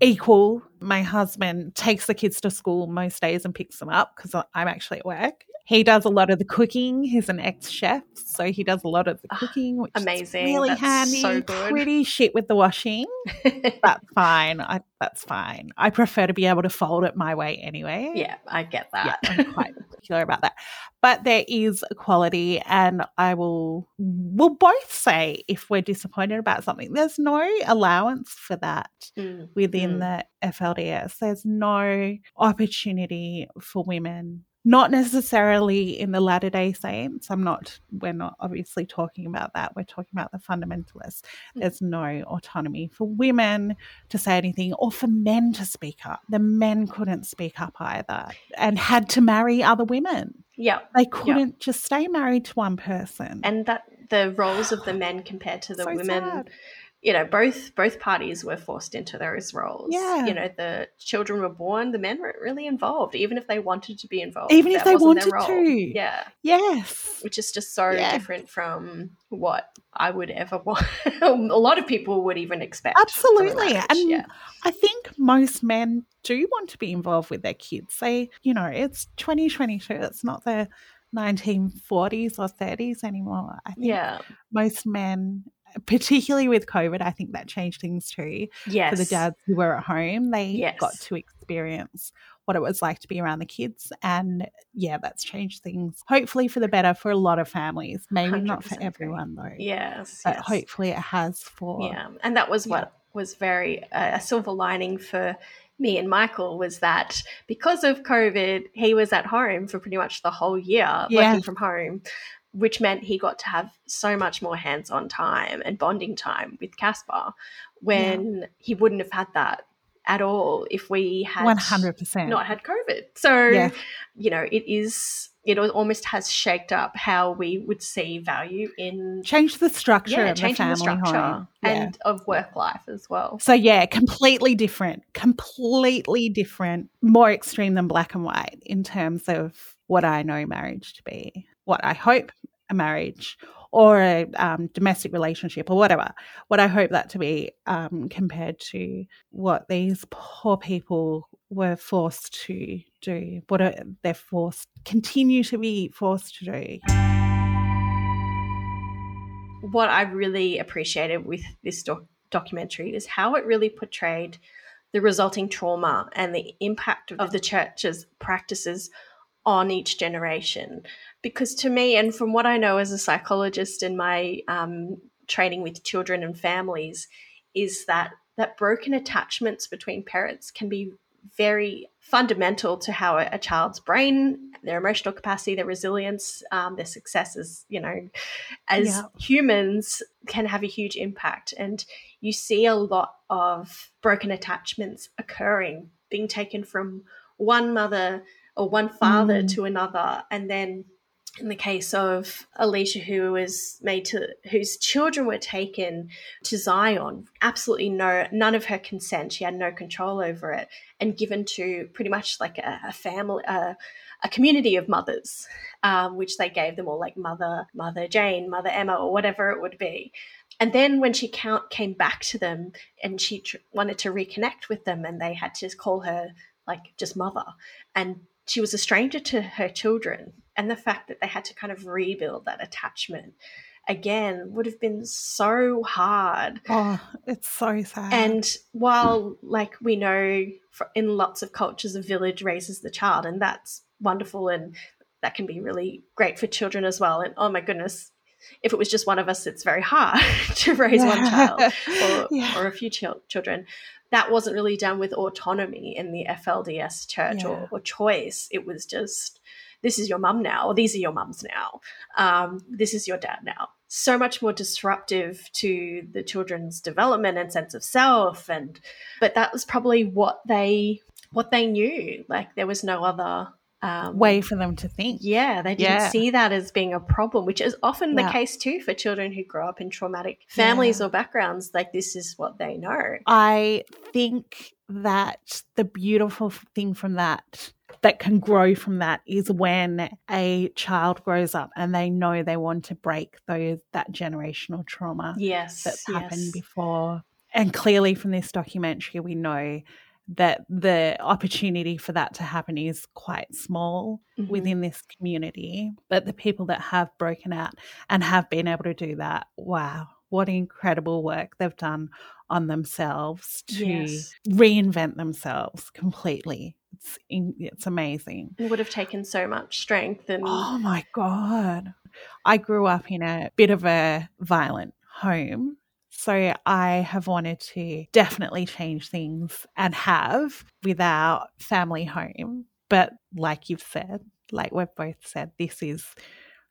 Speaker 1: equal. My husband takes the kids to school most days and picks them up because I'm actually at work. He does a lot of the cooking. He's an ex chef, so he does a lot of the
Speaker 2: Ah,
Speaker 1: cooking, which
Speaker 2: amazing.
Speaker 1: is really
Speaker 2: That's
Speaker 1: handy.
Speaker 2: so good.
Speaker 1: Pretty shit with the washing. that's fine. I, that's fine. I prefer to be able to fold it my way anyway.
Speaker 2: yeah, I get
Speaker 1: Yeah,
Speaker 2: that.
Speaker 1: I'm quite particular about that. But there is equality, and I will will both say if we're disappointed about something, there's no allowance for that
Speaker 2: Mm,
Speaker 1: within
Speaker 2: Mm.
Speaker 1: the FLDS. There's no opportunity for women. Not necessarily in the Latter day Saints. I'm not, we're not obviously talking about that. We're talking about the fundamentalists.
Speaker 2: Mm.
Speaker 1: There's no autonomy for women to say anything or for men to speak up. The men couldn't speak up either and had to marry other women.
Speaker 2: yeah.
Speaker 1: They couldn't just stay married to one person.
Speaker 2: and that the roles of the men compared to the
Speaker 1: So
Speaker 2: women
Speaker 1: sad.
Speaker 2: You know both both parties were forced into those roles
Speaker 1: Yeah.
Speaker 2: you know the children were born the men weren't really involved even if they wanted to be involved
Speaker 1: Even if they wanted to.
Speaker 2: yeah
Speaker 1: Yes.
Speaker 2: which is just so
Speaker 1: Yeah.
Speaker 2: different from what i would ever want a lot of people would even expect
Speaker 1: Absolutely. And
Speaker 2: yeah
Speaker 1: I think most men do want to be involved with their kids. They, you know, it's 2022. It's not the 1940s or 30s anymore. I think
Speaker 2: yeah
Speaker 1: most men, particularly with COVID, I think that changed things too.
Speaker 2: yes
Speaker 1: For the dads who were at home, they got to experience what it was like to be around the kids. And yeah, that's changed things, hopefully for the better for a lot of families. Maybe not for everyone though.
Speaker 2: yes
Speaker 1: But
Speaker 2: yes.
Speaker 1: hopefully it has for.
Speaker 2: Yeah, and that was
Speaker 1: Yeah.
Speaker 2: what was very uh, a silver lining for me and Michael was that because of COVID, he was at home for pretty much the whole year
Speaker 1: Yeah.
Speaker 2: working from home, which meant he got to have so much more hands-on time and bonding time with Caspar when he wouldn't have had that at all if we had
Speaker 1: 100%.
Speaker 2: not had COVID. So,
Speaker 1: Yeah.
Speaker 2: you know, it is it almost has shaked up how we would see value in
Speaker 1: change the structure
Speaker 2: yeah,
Speaker 1: of the family
Speaker 2: the structure
Speaker 1: home. Yeah.
Speaker 2: and of work life as well.
Speaker 1: so yeah, completely different, completely different, more extreme than black and white in terms of what I know marriage to be, what I hope a marriage or a um, domestic relationship or whatever, what I hope that to be um, compared to what these poor people were forced to do, what are, they're forced, continue to be forced to do.
Speaker 2: What I really appreciated with this doc- documentary is how it really portrayed the resulting trauma and the impact of the church's practices on each generation. Because to me, and from what I know as a psychologist in my um, training with children and families, is that that broken attachments between parents can be very fundamental to how a, child's brain, their emotional capacity, their resilience, um, their successes, you know, as
Speaker 1: Yeah.
Speaker 2: humans can have a huge impact. And you see a lot of broken attachments occurring, being taken from one mother or one father
Speaker 1: Mm.
Speaker 2: to another. And then in the case of Alicia, who was made to, whose children were taken to Zion, absolutely no, none of her consent. She had no control over it, and given to pretty much like a, a family, a, a community of mothers, um, which they gave them all like Mother, Mother Jane, Mother Emma, or whatever it would be. And then when she count, came back to them and she tr- wanted to reconnect with them, and they had to call her like just mother, and she was a stranger to her children, and the fact that they had to kind of rebuild that attachment again would have been so hard.
Speaker 1: Oh, it's so sad.
Speaker 2: And while, like, we know in lots of cultures, a village raises the child, and that's wonderful, and that can be really great for children as well. And oh my goodness, if it was just one of us, it's very hard to raise one child or,
Speaker 1: Yeah.
Speaker 2: or a few chil- children. That wasn't really done with autonomy in the FLDS church
Speaker 1: Yeah.
Speaker 2: or, or choice. It was just, this is your mum now, or these are your mums now, um, this is your dad now. So much more disruptive to the children's development and sense of self, and but that was probably what they what they knew. Like there was no other um,
Speaker 1: way for them to think.
Speaker 2: yeah, they didn't
Speaker 1: Yeah.
Speaker 2: see that as being a problem, which is often the case too for children who grow up in traumatic families
Speaker 1: Yeah.
Speaker 2: or backgrounds. Like this is what they know.
Speaker 1: I think that the beautiful thing from that that can grow from that is when a child grows up and they know they want to break those that generational trauma
Speaker 2: Yes,
Speaker 1: that's happened
Speaker 2: yes.
Speaker 1: before. And clearly from this documentary we know that the opportunity for that to happen is quite small
Speaker 2: Mhm.
Speaker 1: within this community. But the people that have broken out and have been able to do that, wow, what incredible work they've done on themselves to
Speaker 2: Yes.
Speaker 1: reinvent themselves completely. It's in, it's amazing.
Speaker 2: It would have taken so much strength and
Speaker 1: Oh my god. I grew up in a bit of a violent home. So I have wanted to definitely change things and have with our family home. But like you've said, like we've both said, this is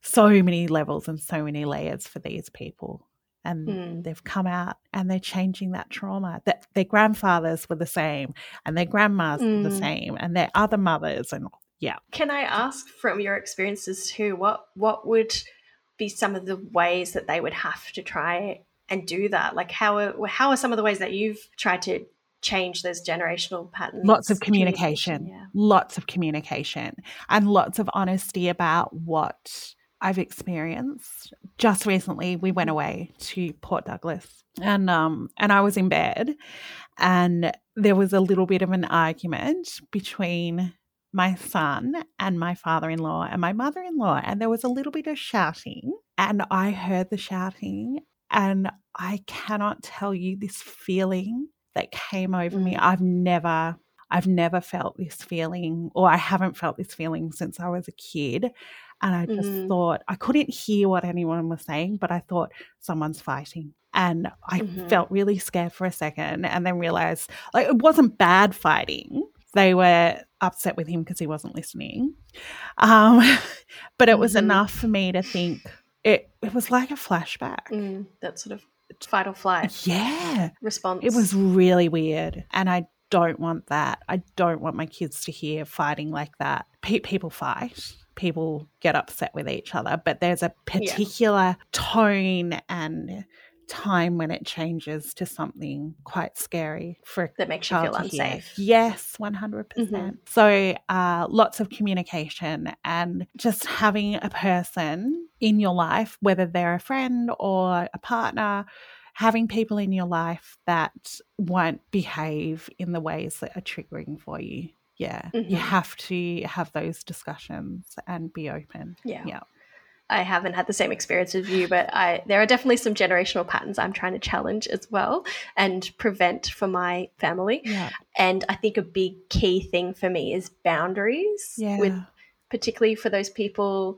Speaker 1: so many levels and so many layers for these people. And
Speaker 2: Mm.
Speaker 1: they've come out and they're changing that trauma. That their grandfathers were the same and their grandmas were the
Speaker 2: Mm.
Speaker 1: same and their other mothers and yeah.
Speaker 2: Can I ask from your experiences too, what what would be some of the ways that they would have to try and do that? Like how are how are some of the ways that you've tried to change those generational patterns?
Speaker 1: Lots of communication. communication yeah. Lots of communication and lots of honesty about what I've experienced. Just recently we went away to Port Douglas and um and I was in bed and there was a little bit of an argument between my son and my father in law and my mother in law. And there was a little bit of shouting, and I heard the shouting. And I cannot tell you this feeling that came over mm. me. I've never, I've never felt this feeling, or I haven't felt this feeling since I was a kid. And I just mm. thought, I couldn't hear what anyone was saying, but I thought someone's fighting. And I mm-hmm. felt really scared for a second and then realized like it wasn't bad fighting. They were upset with him because he wasn't listening. Um, but it was mm-hmm. enough for me to think it, it was like a flashback.
Speaker 2: Mm, that sort of fight or flight
Speaker 1: yeah
Speaker 2: response.
Speaker 1: It was really weird. And I don't want that. I don't want my kids to hear fighting like that. Pe- people fight people get upset with each other, but there's a particular yeah. tone and time when it changes to something quite scary for
Speaker 2: that makes you feel unsafe.
Speaker 1: Yes, 100%. percent mm hmm So, uh, lots of communication and just having a person in your life, whether they're a friend or a partner, having people in your life that won't behave in the ways that are triggering for you. Yeah, mm-hmm. you have to have those discussions and be open.
Speaker 2: Yeah. Yeah. I haven't had the same experience as you, but I there are definitely some generational patterns I'm trying to challenge as well and prevent for my family.
Speaker 1: Yeah.
Speaker 2: And I think a big key thing for me is boundaries
Speaker 1: yeah.
Speaker 2: with particularly for those people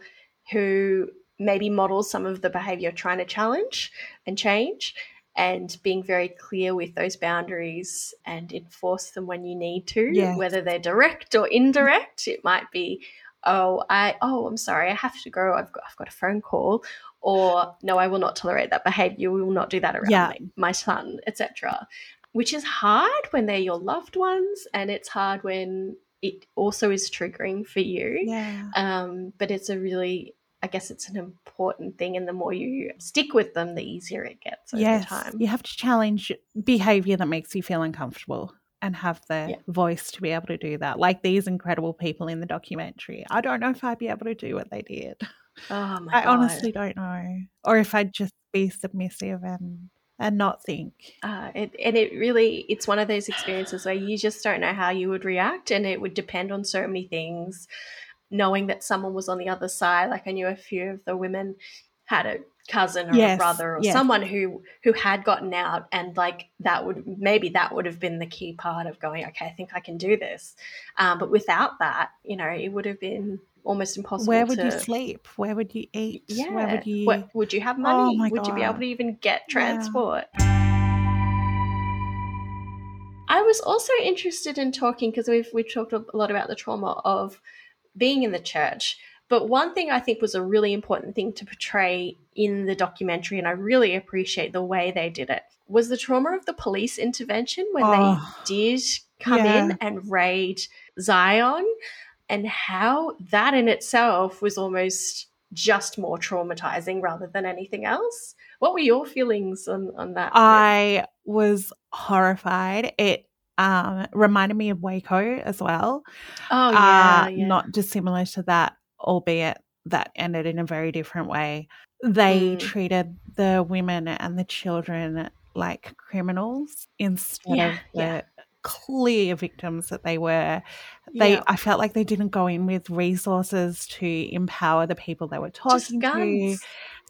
Speaker 2: who maybe model some of the behavior trying to challenge and change and being very clear with those boundaries and enforce them when you need to, yes. whether they're direct or indirect. It might be, oh i oh i'm sorry i have to go i've got, I've got a phone call or no i will not tolerate that behavior you will not do that around yeah. me, my son etc which is hard when they're your loved ones and it's hard when it also is triggering for you
Speaker 1: yeah.
Speaker 2: um, but it's a really I guess it's an important thing, and the more you stick with them, the easier it gets over yes, time.
Speaker 1: You have to challenge behavior that makes you feel uncomfortable and have the yeah. voice to be able to do that. Like these incredible people in the documentary. I don't know if I'd be able to do what they did.
Speaker 2: Oh
Speaker 1: I God. honestly don't know. Or if I'd just be submissive and and not think.
Speaker 2: Uh, it, and it really, it's one of those experiences where you just don't know how you would react, and it would depend on so many things. Knowing that someone was on the other side, like I knew a few of the women had a cousin or yes, a brother or yes. someone who who had gotten out and like that would maybe that would have been the key part of going okay i think i can do this. Um, but without that you know it would have been almost impossible
Speaker 1: where would
Speaker 2: to,
Speaker 1: you sleep? Where would you eat?
Speaker 2: Yeah.
Speaker 1: Where would you
Speaker 2: Where, would you have money? oh would God. you be able to even get transport? Yeah. i was also interested in talking because we've we've talked a lot about the trauma of being in the church but one thing I think was a really important thing to portray in the documentary, and I really appreciate the way they did it, was the trauma of the police intervention when oh, they did come yeah. in and raid Zion, and how that in itself was almost just more traumatizing rather than anything else. What were your feelings on, on that?
Speaker 1: I was horrified. It um, reminded me of Waco as well.
Speaker 2: Oh, yeah, uh,
Speaker 1: yeah. Not dissimilar to that albeit that ended in a very different way. They mm. treated the women and the children like criminals instead yeah, of the yeah. clear victims that they were. They yeah. I felt like they didn't go in with resources to empower the people they were talking to.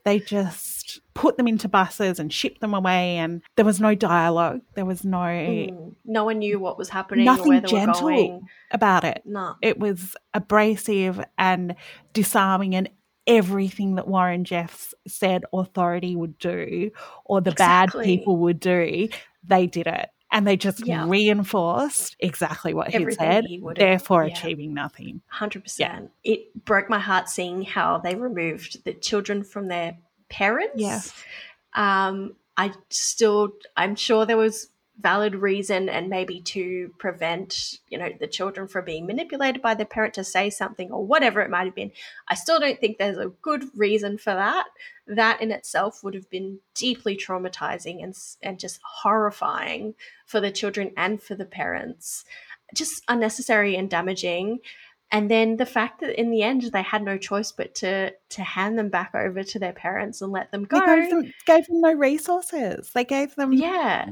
Speaker 1: They just put them into buses and shipped them away, and there was no dialogue. There was no. Mm.
Speaker 2: No one knew what was happening. Nothing gentle
Speaker 1: about it.
Speaker 2: No,
Speaker 1: it was abrasive and disarming, and everything that Warren Jeffs said authority would do or the exactly. bad people would do, they did it and they just yeah. reinforced exactly what he said, he therefore yeah. achieving nothing.
Speaker 2: 100%. Yeah. It broke my heart seeing how they removed the children from their parents.
Speaker 1: Yes.
Speaker 2: Um, I still, I'm sure there was valid reason and maybe to prevent you know the children from being manipulated by their parent to say something or whatever it might have been. I still don't think there's a good reason for that. That in itself would have been deeply traumatizing and and just horrifying for the children and for the parents. Just unnecessary and damaging and then the fact that in the end they had no choice but to to hand them back over to their parents and let them go.
Speaker 1: They gave them, gave them no resources. They gave them
Speaker 2: yeah,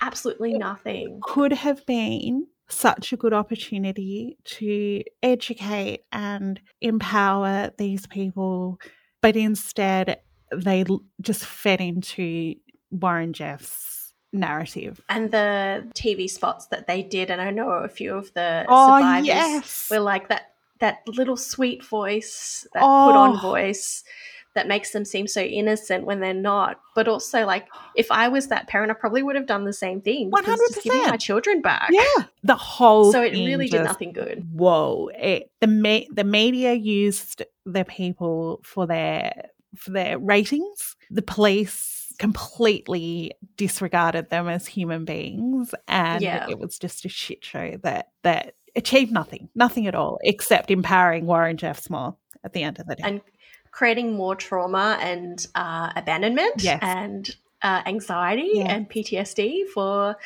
Speaker 2: absolutely nothing.
Speaker 1: Could have been such a good opportunity to educate and empower these people, but instead they just fed into Warren Jeffs narrative.
Speaker 2: And the TV spots that they did, and I know a few of the oh, survivors yes. were like that that little sweet voice, that oh. put on oh. voice that makes them seem so innocent when they're not. But also, like, if I was that parent, I probably would have done the same thing.
Speaker 1: One hundred percent. Giving
Speaker 2: my children back.
Speaker 1: Yeah, the whole.
Speaker 2: So it really did nothing good.
Speaker 1: Whoa! It, the me- the media used the people for their for their ratings. The police completely disregarded them as human beings and yeah. it was just a shit show that that achieved nothing nothing at all except empowering warren jeffs more at the end of the day
Speaker 2: and creating more trauma and uh, abandonment yes. and uh, anxiety yeah. and ptsd for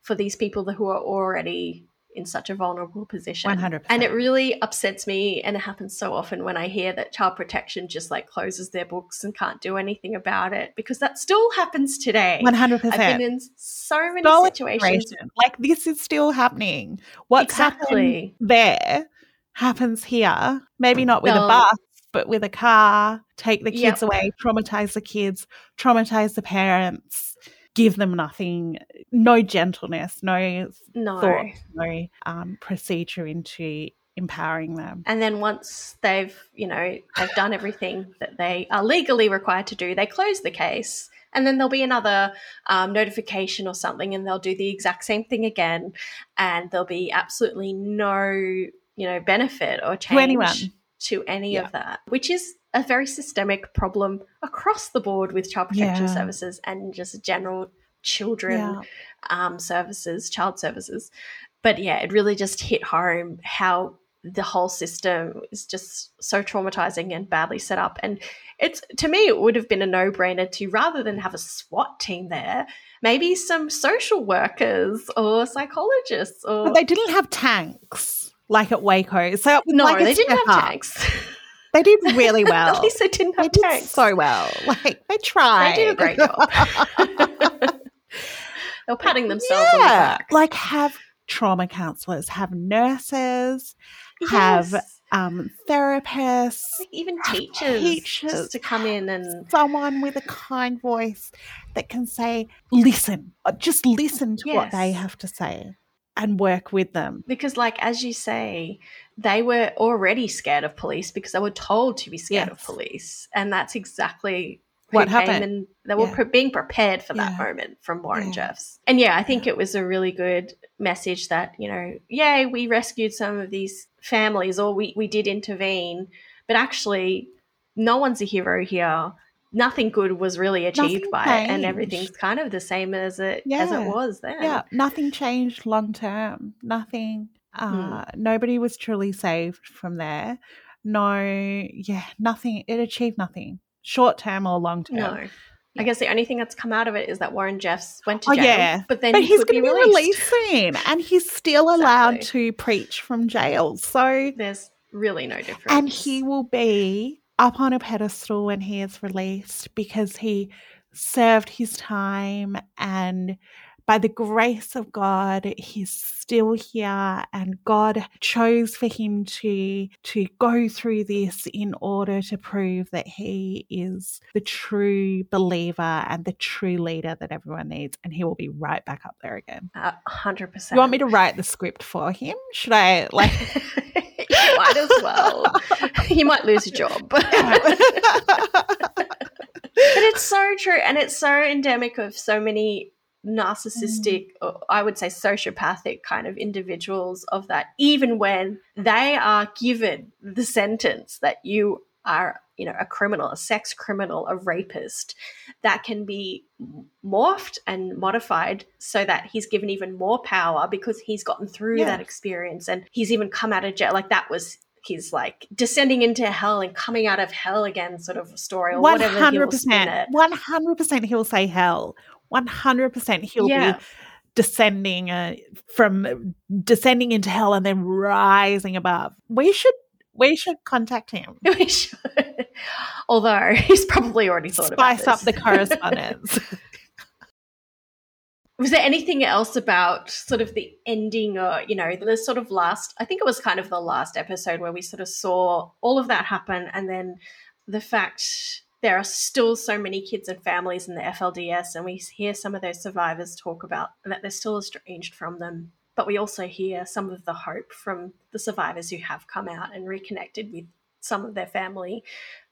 Speaker 2: for these people who are already in such a vulnerable position.
Speaker 1: 100%.
Speaker 2: And it really upsets me and it happens so often when I hear that child protection just like closes their books and can't do anything about it because that still happens today.
Speaker 1: 100%.
Speaker 2: I've been in so many situations
Speaker 1: like this is still happening. What's exactly. there happens here. Maybe not with a bus but with a car, take the kids yep. away, traumatize the kids, traumatize the parents give them nothing, no gentleness, no, no. thought, no um, procedure into empowering them.
Speaker 2: And then once they've, you know, they've done everything that they are legally required to do, they close the case. And then there'll be another um, notification or something, and they'll do the exact same thing again. And there'll be absolutely no, you know, benefit or change
Speaker 1: to anyone
Speaker 2: to any yeah. of that, which is a very systemic problem across the board with child protection yeah. services and just general children yeah. um, services, child services. But yeah, it really just hit home how the whole system is just so traumatizing and badly set up. And it's to me, it would have been a no brainer to rather than have a SWAT team there, maybe some social workers or psychologists. Or
Speaker 1: but they didn't have tanks like at Waco, so
Speaker 2: no,
Speaker 1: like
Speaker 2: they didn't have tanks.
Speaker 1: They did really well.
Speaker 2: At least they didn't have
Speaker 1: they
Speaker 2: tanks.
Speaker 1: so well. Like they tried.
Speaker 2: They did a great job. They're patting themselves yeah. on the back.
Speaker 1: Like have trauma counselors, have nurses, yes. have um, therapists,
Speaker 2: like even teachers, teachers to come in and
Speaker 1: someone with a kind voice that can say, "Listen, just listen to yes. what they have to say." And work with them.
Speaker 2: Because, like, as you say, they were already scared of police because they were told to be scared yes. of police. And that's exactly what happened. And they were yeah. pre- being prepared for that yeah. moment from Warren yeah. Jeffs. And yeah, I think it was a really good message that, you know, yay, we rescued some of these families or we, we did intervene. But actually, no one's a hero here nothing good was really achieved nothing by changed. it and everything's kind of the same as it yeah. as it was then
Speaker 1: yeah nothing changed long term nothing uh, hmm. nobody was truly saved from there no yeah nothing it achieved nothing short term or long term
Speaker 2: no yeah. I guess the only thing that's come out of it is that Warren Jeffs went to oh, jail. Oh, yeah. But then
Speaker 1: but
Speaker 2: he
Speaker 1: he's going
Speaker 2: to
Speaker 1: be released. soon and he's still exactly. allowed to preach from jail. So
Speaker 2: there's really no difference.
Speaker 1: And he will be up on a pedestal when he is released because he served his time and by the grace of God, he's still here, and God chose for him to to go through this in order to prove that he is the true believer and the true leader that everyone needs, and he will be right back up there again.
Speaker 2: Uh, percent.
Speaker 1: You want me to write the script for him? Should I like?
Speaker 2: you might as well. he might lose a job. but it's so true, and it's so endemic of so many narcissistic, mm. I would say sociopathic kind of individuals of that, even when they are given the sentence that you are you know a criminal a sex criminal a rapist that can be morphed and modified so that he's given even more power because he's gotten through yeah. that experience and he's even come out of jail like that was his like descending into hell and coming out of hell again sort of story or 100%, whatever he will spin it.
Speaker 1: 100% he'll say hell 100% he'll yeah. be descending uh, from descending into hell and then rising above. We should we should contact him.
Speaker 2: We should. Although he's probably already thought
Speaker 1: of
Speaker 2: Spice
Speaker 1: up the correspondence.
Speaker 2: was there anything else about sort of the ending or you know the sort of last i think it was kind of the last episode where we sort of saw all of that happen and then the fact there are still so many kids and families in the FLDS, and we hear some of those survivors talk about that they're still estranged from them. But we also hear some of the hope from the survivors who have come out and reconnected with some of their family.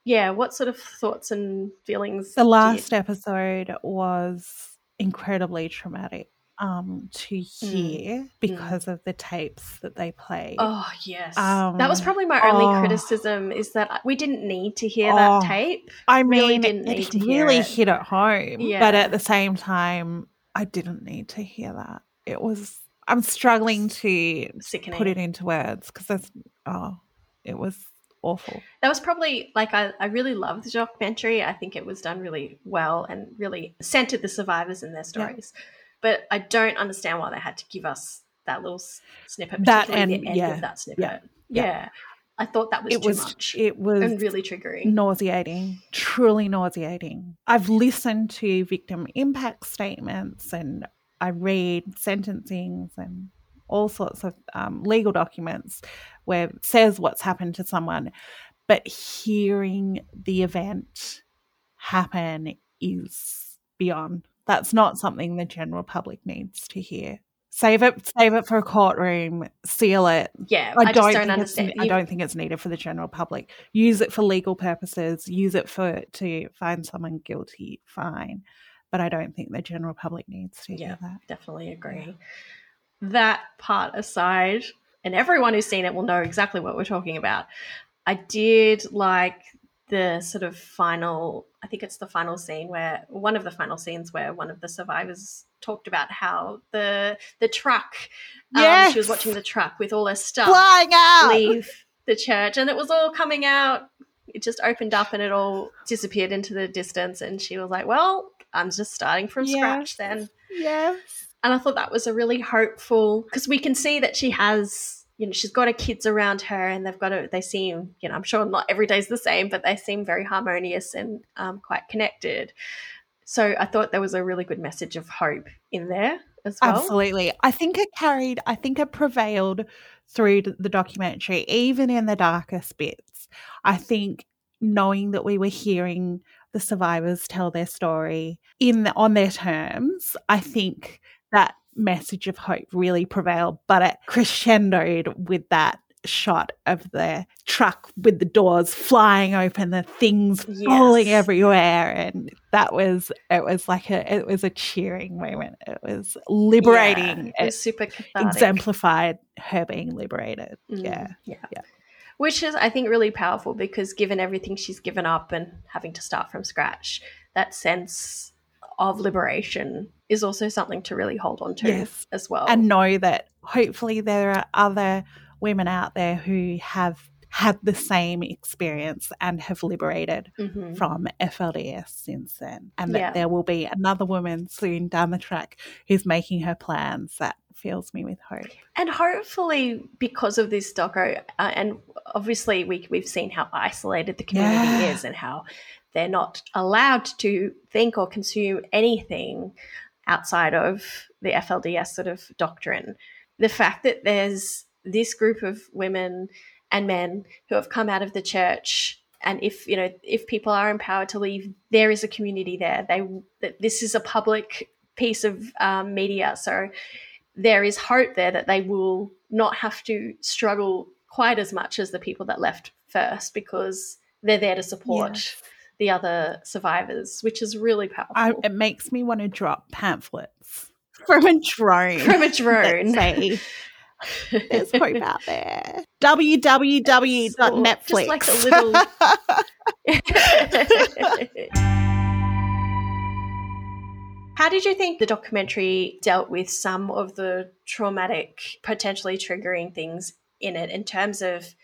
Speaker 2: Yeah, what sort of thoughts and feelings?
Speaker 1: The last episode was incredibly traumatic um, to mm. hear mm. because mm. of the tapes that they play.
Speaker 2: Oh yes, um, that was probably my only oh, criticism is that we didn't need to hear oh, that tape.
Speaker 1: I mean, didn't it, it really it. hit at home, yeah. but at the same time, I didn't need to hear that. It was. I'm struggling to Sickening. put it into words because that's oh, it was awful.
Speaker 2: That was probably like I, I really loved the documentary. I think it was done really well and really centered the survivors in their stories. Yeah but I don't understand why they had to give us that little snippet, that and, the end yeah, of that snippet. Yeah, yeah. yeah. I thought that was it too was, much.
Speaker 1: It was
Speaker 2: and really triggering,
Speaker 1: nauseating, truly nauseating. I've listened to victim impact statements, and I read sentencings and all sorts of um, legal documents where it says what's happened to someone, but hearing the event happen is beyond that's not something the general public needs to hear. Save it, save it for a courtroom. Seal it.
Speaker 2: Yeah, I, I don't, don't
Speaker 1: understand. I don't think it's needed for the general public. Use it for legal purposes. Use it for to find someone guilty. Fine, but I don't think the general public needs to yeah, hear that.
Speaker 2: Definitely agree. Yeah. That part aside, and everyone who's seen it will know exactly what we're talking about. I did like the sort of final I think it's the final scene where one of the final scenes where one of the survivors talked about how the the truck yes. um, she was watching the truck with all her stuff
Speaker 1: flying out
Speaker 2: leave the church and it was all coming out it just opened up and it all disappeared into the distance and she was like well I'm just starting from yes. scratch then
Speaker 1: yes
Speaker 2: and I thought that was a really hopeful because we can see that she has you know she's got her kids around her and they've got a they seem you know i'm sure not every day's the same but they seem very harmonious and um, quite connected. So i thought there was a really good message of hope in there as well.
Speaker 1: Absolutely. I think it carried i think it prevailed through the documentary even in the darkest bits. I think knowing that we were hearing the survivors tell their story in the, on their terms i think that message of hope really prevailed, but it crescendoed with that shot of the truck with the doors flying open, the things yes. falling everywhere, and that was it was like a it was a cheering moment. It was liberating.
Speaker 2: Yeah, it was super cathartic.
Speaker 1: exemplified her being liberated. Mm, yeah,
Speaker 2: yeah, yeah. Which is, I think, really powerful because given everything she's given up and having to start from scratch, that sense of liberation is also something to really hold on to yes. as well.
Speaker 1: And know that hopefully there are other women out there who have had the same experience and have liberated mm-hmm. from FLDS since then. And that yeah. there will be another woman soon down the track who's making her plans. That fills me with hope.
Speaker 2: And hopefully, because of this doco, uh, and obviously we, we've seen how isolated the community yeah. is and how they're not allowed to think or consume anything outside of the FLDS sort of doctrine. The fact that there's this group of women and men who have come out of the church and if you know if people are empowered to leave there is a community there. They this is a public piece of um, media. So there is hope there that they will not have to struggle quite as much as the people that left first because they're there to support the other survivors, which is really powerful. I,
Speaker 1: it makes me want to drop pamphlets from a drone.
Speaker 2: From a drone.
Speaker 1: say, There's hope out there. www.netflix.
Speaker 2: Just like a little. How did you think the documentary dealt with some of the traumatic, potentially triggering things in it in terms of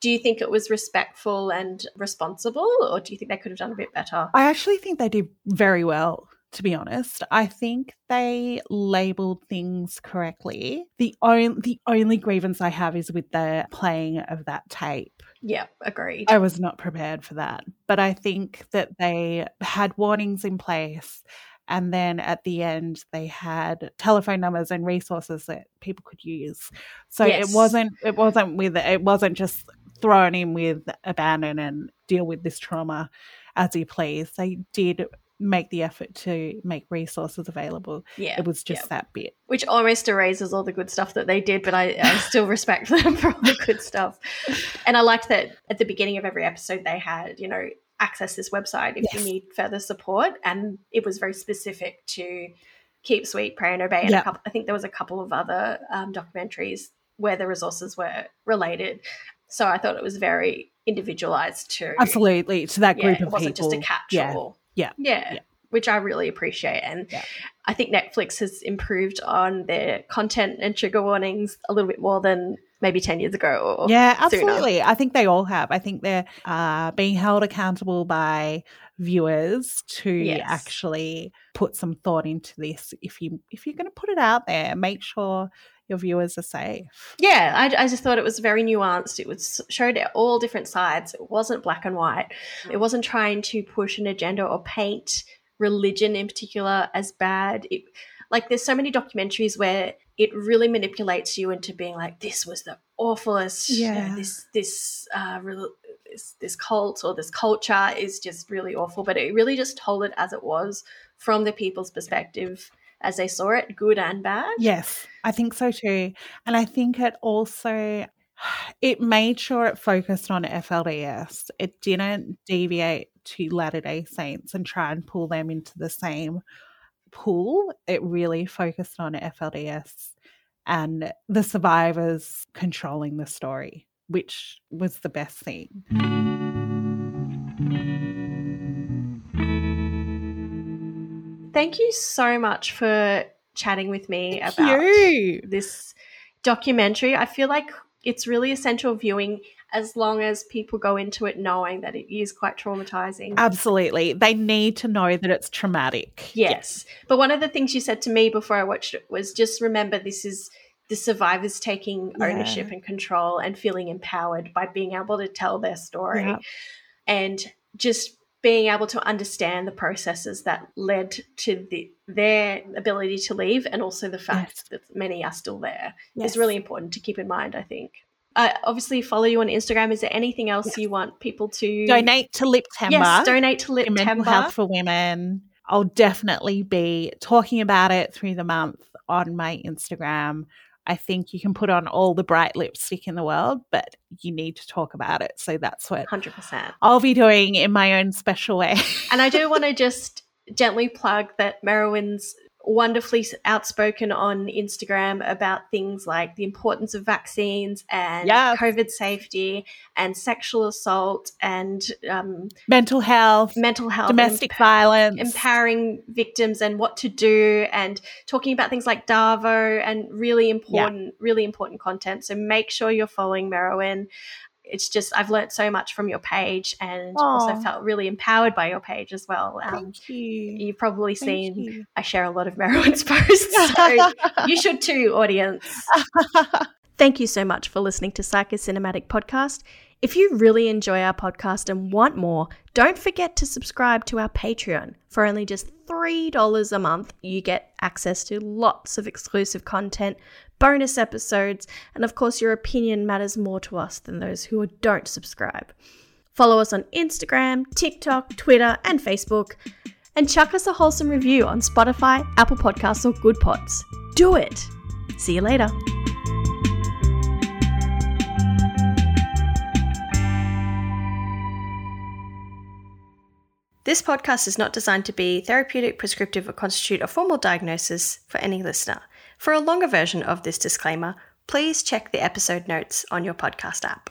Speaker 2: do you think it was respectful and responsible or do you think they could have done a bit better?
Speaker 1: I actually think they did very well to be honest. I think they labeled things correctly. The only the only grievance I have is with the playing of that tape.
Speaker 2: Yeah, agreed.
Speaker 1: I was not prepared for that. But I think that they had warnings in place and then at the end they had telephone numbers and resources that people could use. So yes. it wasn't it wasn't with it wasn't just thrown in with abandon and deal with this trauma as you please. They did make the effort to make resources available.
Speaker 2: Yeah.
Speaker 1: It was just yeah. that bit.
Speaker 2: Which almost erases all the good stuff that they did, but I, I still respect them for all the good stuff. And I liked that at the beginning of every episode they had, you know, access this website if yes. you need further support. And it was very specific to keep sweet, pray and obey. And yep. couple, I think there was a couple of other um, documentaries where the resources were related. So I thought it was very individualized to
Speaker 1: absolutely to that group
Speaker 2: yeah,
Speaker 1: of
Speaker 2: it wasn't
Speaker 1: people.
Speaker 2: just a catch-all.
Speaker 1: Yeah.
Speaker 2: Yeah. yeah. Which I really appreciate. And yeah. I think Netflix has improved on their content and trigger warnings a little bit more than maybe 10 years ago
Speaker 1: yeah absolutely sooner. i think they all have i think they're uh, being held accountable by viewers to yes. actually put some thought into this if you if you're going to put it out there make sure your viewers are safe.
Speaker 2: Yeah, I, I, just thought it was very nuanced. It was showed all different sides. It wasn't black and white. It wasn't trying to push an agenda or paint religion in particular as bad. It, like there's so many documentaries where it really manipulates you into being like, this was the awfulest. Yeah. this this uh, this this cult or this culture is just really awful. But it really just told it as it was from the people's perspective as they saw it, good and bad.
Speaker 1: Yes, I think so too. And I think it also it made sure it focused on FLDS. It didn't deviate to Latter day Saints and try and pull them into the same pool. It really focused on FLDS and the survivors controlling the story, which was the best thing.
Speaker 2: Thank you so much for chatting with me
Speaker 1: thank
Speaker 2: about
Speaker 1: you.
Speaker 2: this documentary. I feel like it's really essential viewing as long as people go into it knowing that it is quite traumatizing.
Speaker 1: Absolutely. They need to know that it's traumatic.
Speaker 2: Yes. But one of the things you said to me before I watched it was just remember this is the survivors taking ownership yeah. and control and feeling empowered by being able to tell their story. Yeah. And just being able to understand the processes that led to the, their ability to leave and also the fact yes. that many are still there yes. is really important to keep in mind, I think. I obviously follow you on Instagram. Is there anything else yes. you want people to
Speaker 1: donate to Lip Timber?
Speaker 2: Yes, donate to Lip
Speaker 1: Mental Health for Women. I'll definitely be talking about it through the month on my Instagram. I think you can put on all the bright lipstick in the world, but you need to talk about it. So that's what
Speaker 2: 100%.
Speaker 1: I'll be doing in my own special way.
Speaker 2: and I do want to just gently plug that Merowyn's wonderfully outspoken on Instagram about things like the importance of vaccines and yes. COVID safety and sexual assault and um,
Speaker 1: mental health,
Speaker 2: mental health,
Speaker 1: domestic emp- violence,
Speaker 2: empowering victims and what to do, and talking about things like Davo and really important, yeah. really important content. So make sure you're following Merowyn it's just I've learned so much from your page and Aww. also felt really empowered by your page as well.
Speaker 1: Um, Thank you.
Speaker 2: You've probably Thank seen you. I share a lot of Merowyn's posts, so you should too, audience. Thank you so much for listening to Psychocinematic Podcast. If you really enjoy our podcast and want more, don't forget to subscribe to our Patreon. For only just $3 a month, you get access to lots of exclusive content, bonus episodes, and of course, your opinion matters more to us than those who don't subscribe. Follow us on Instagram, TikTok, Twitter, and Facebook, and chuck us a wholesome review on Spotify, Apple Podcasts, or Goodpods. Do it! See you later. This podcast is not designed to be therapeutic, prescriptive, or constitute a formal diagnosis for any listener. For a longer version of this disclaimer, please check the episode notes on your podcast app.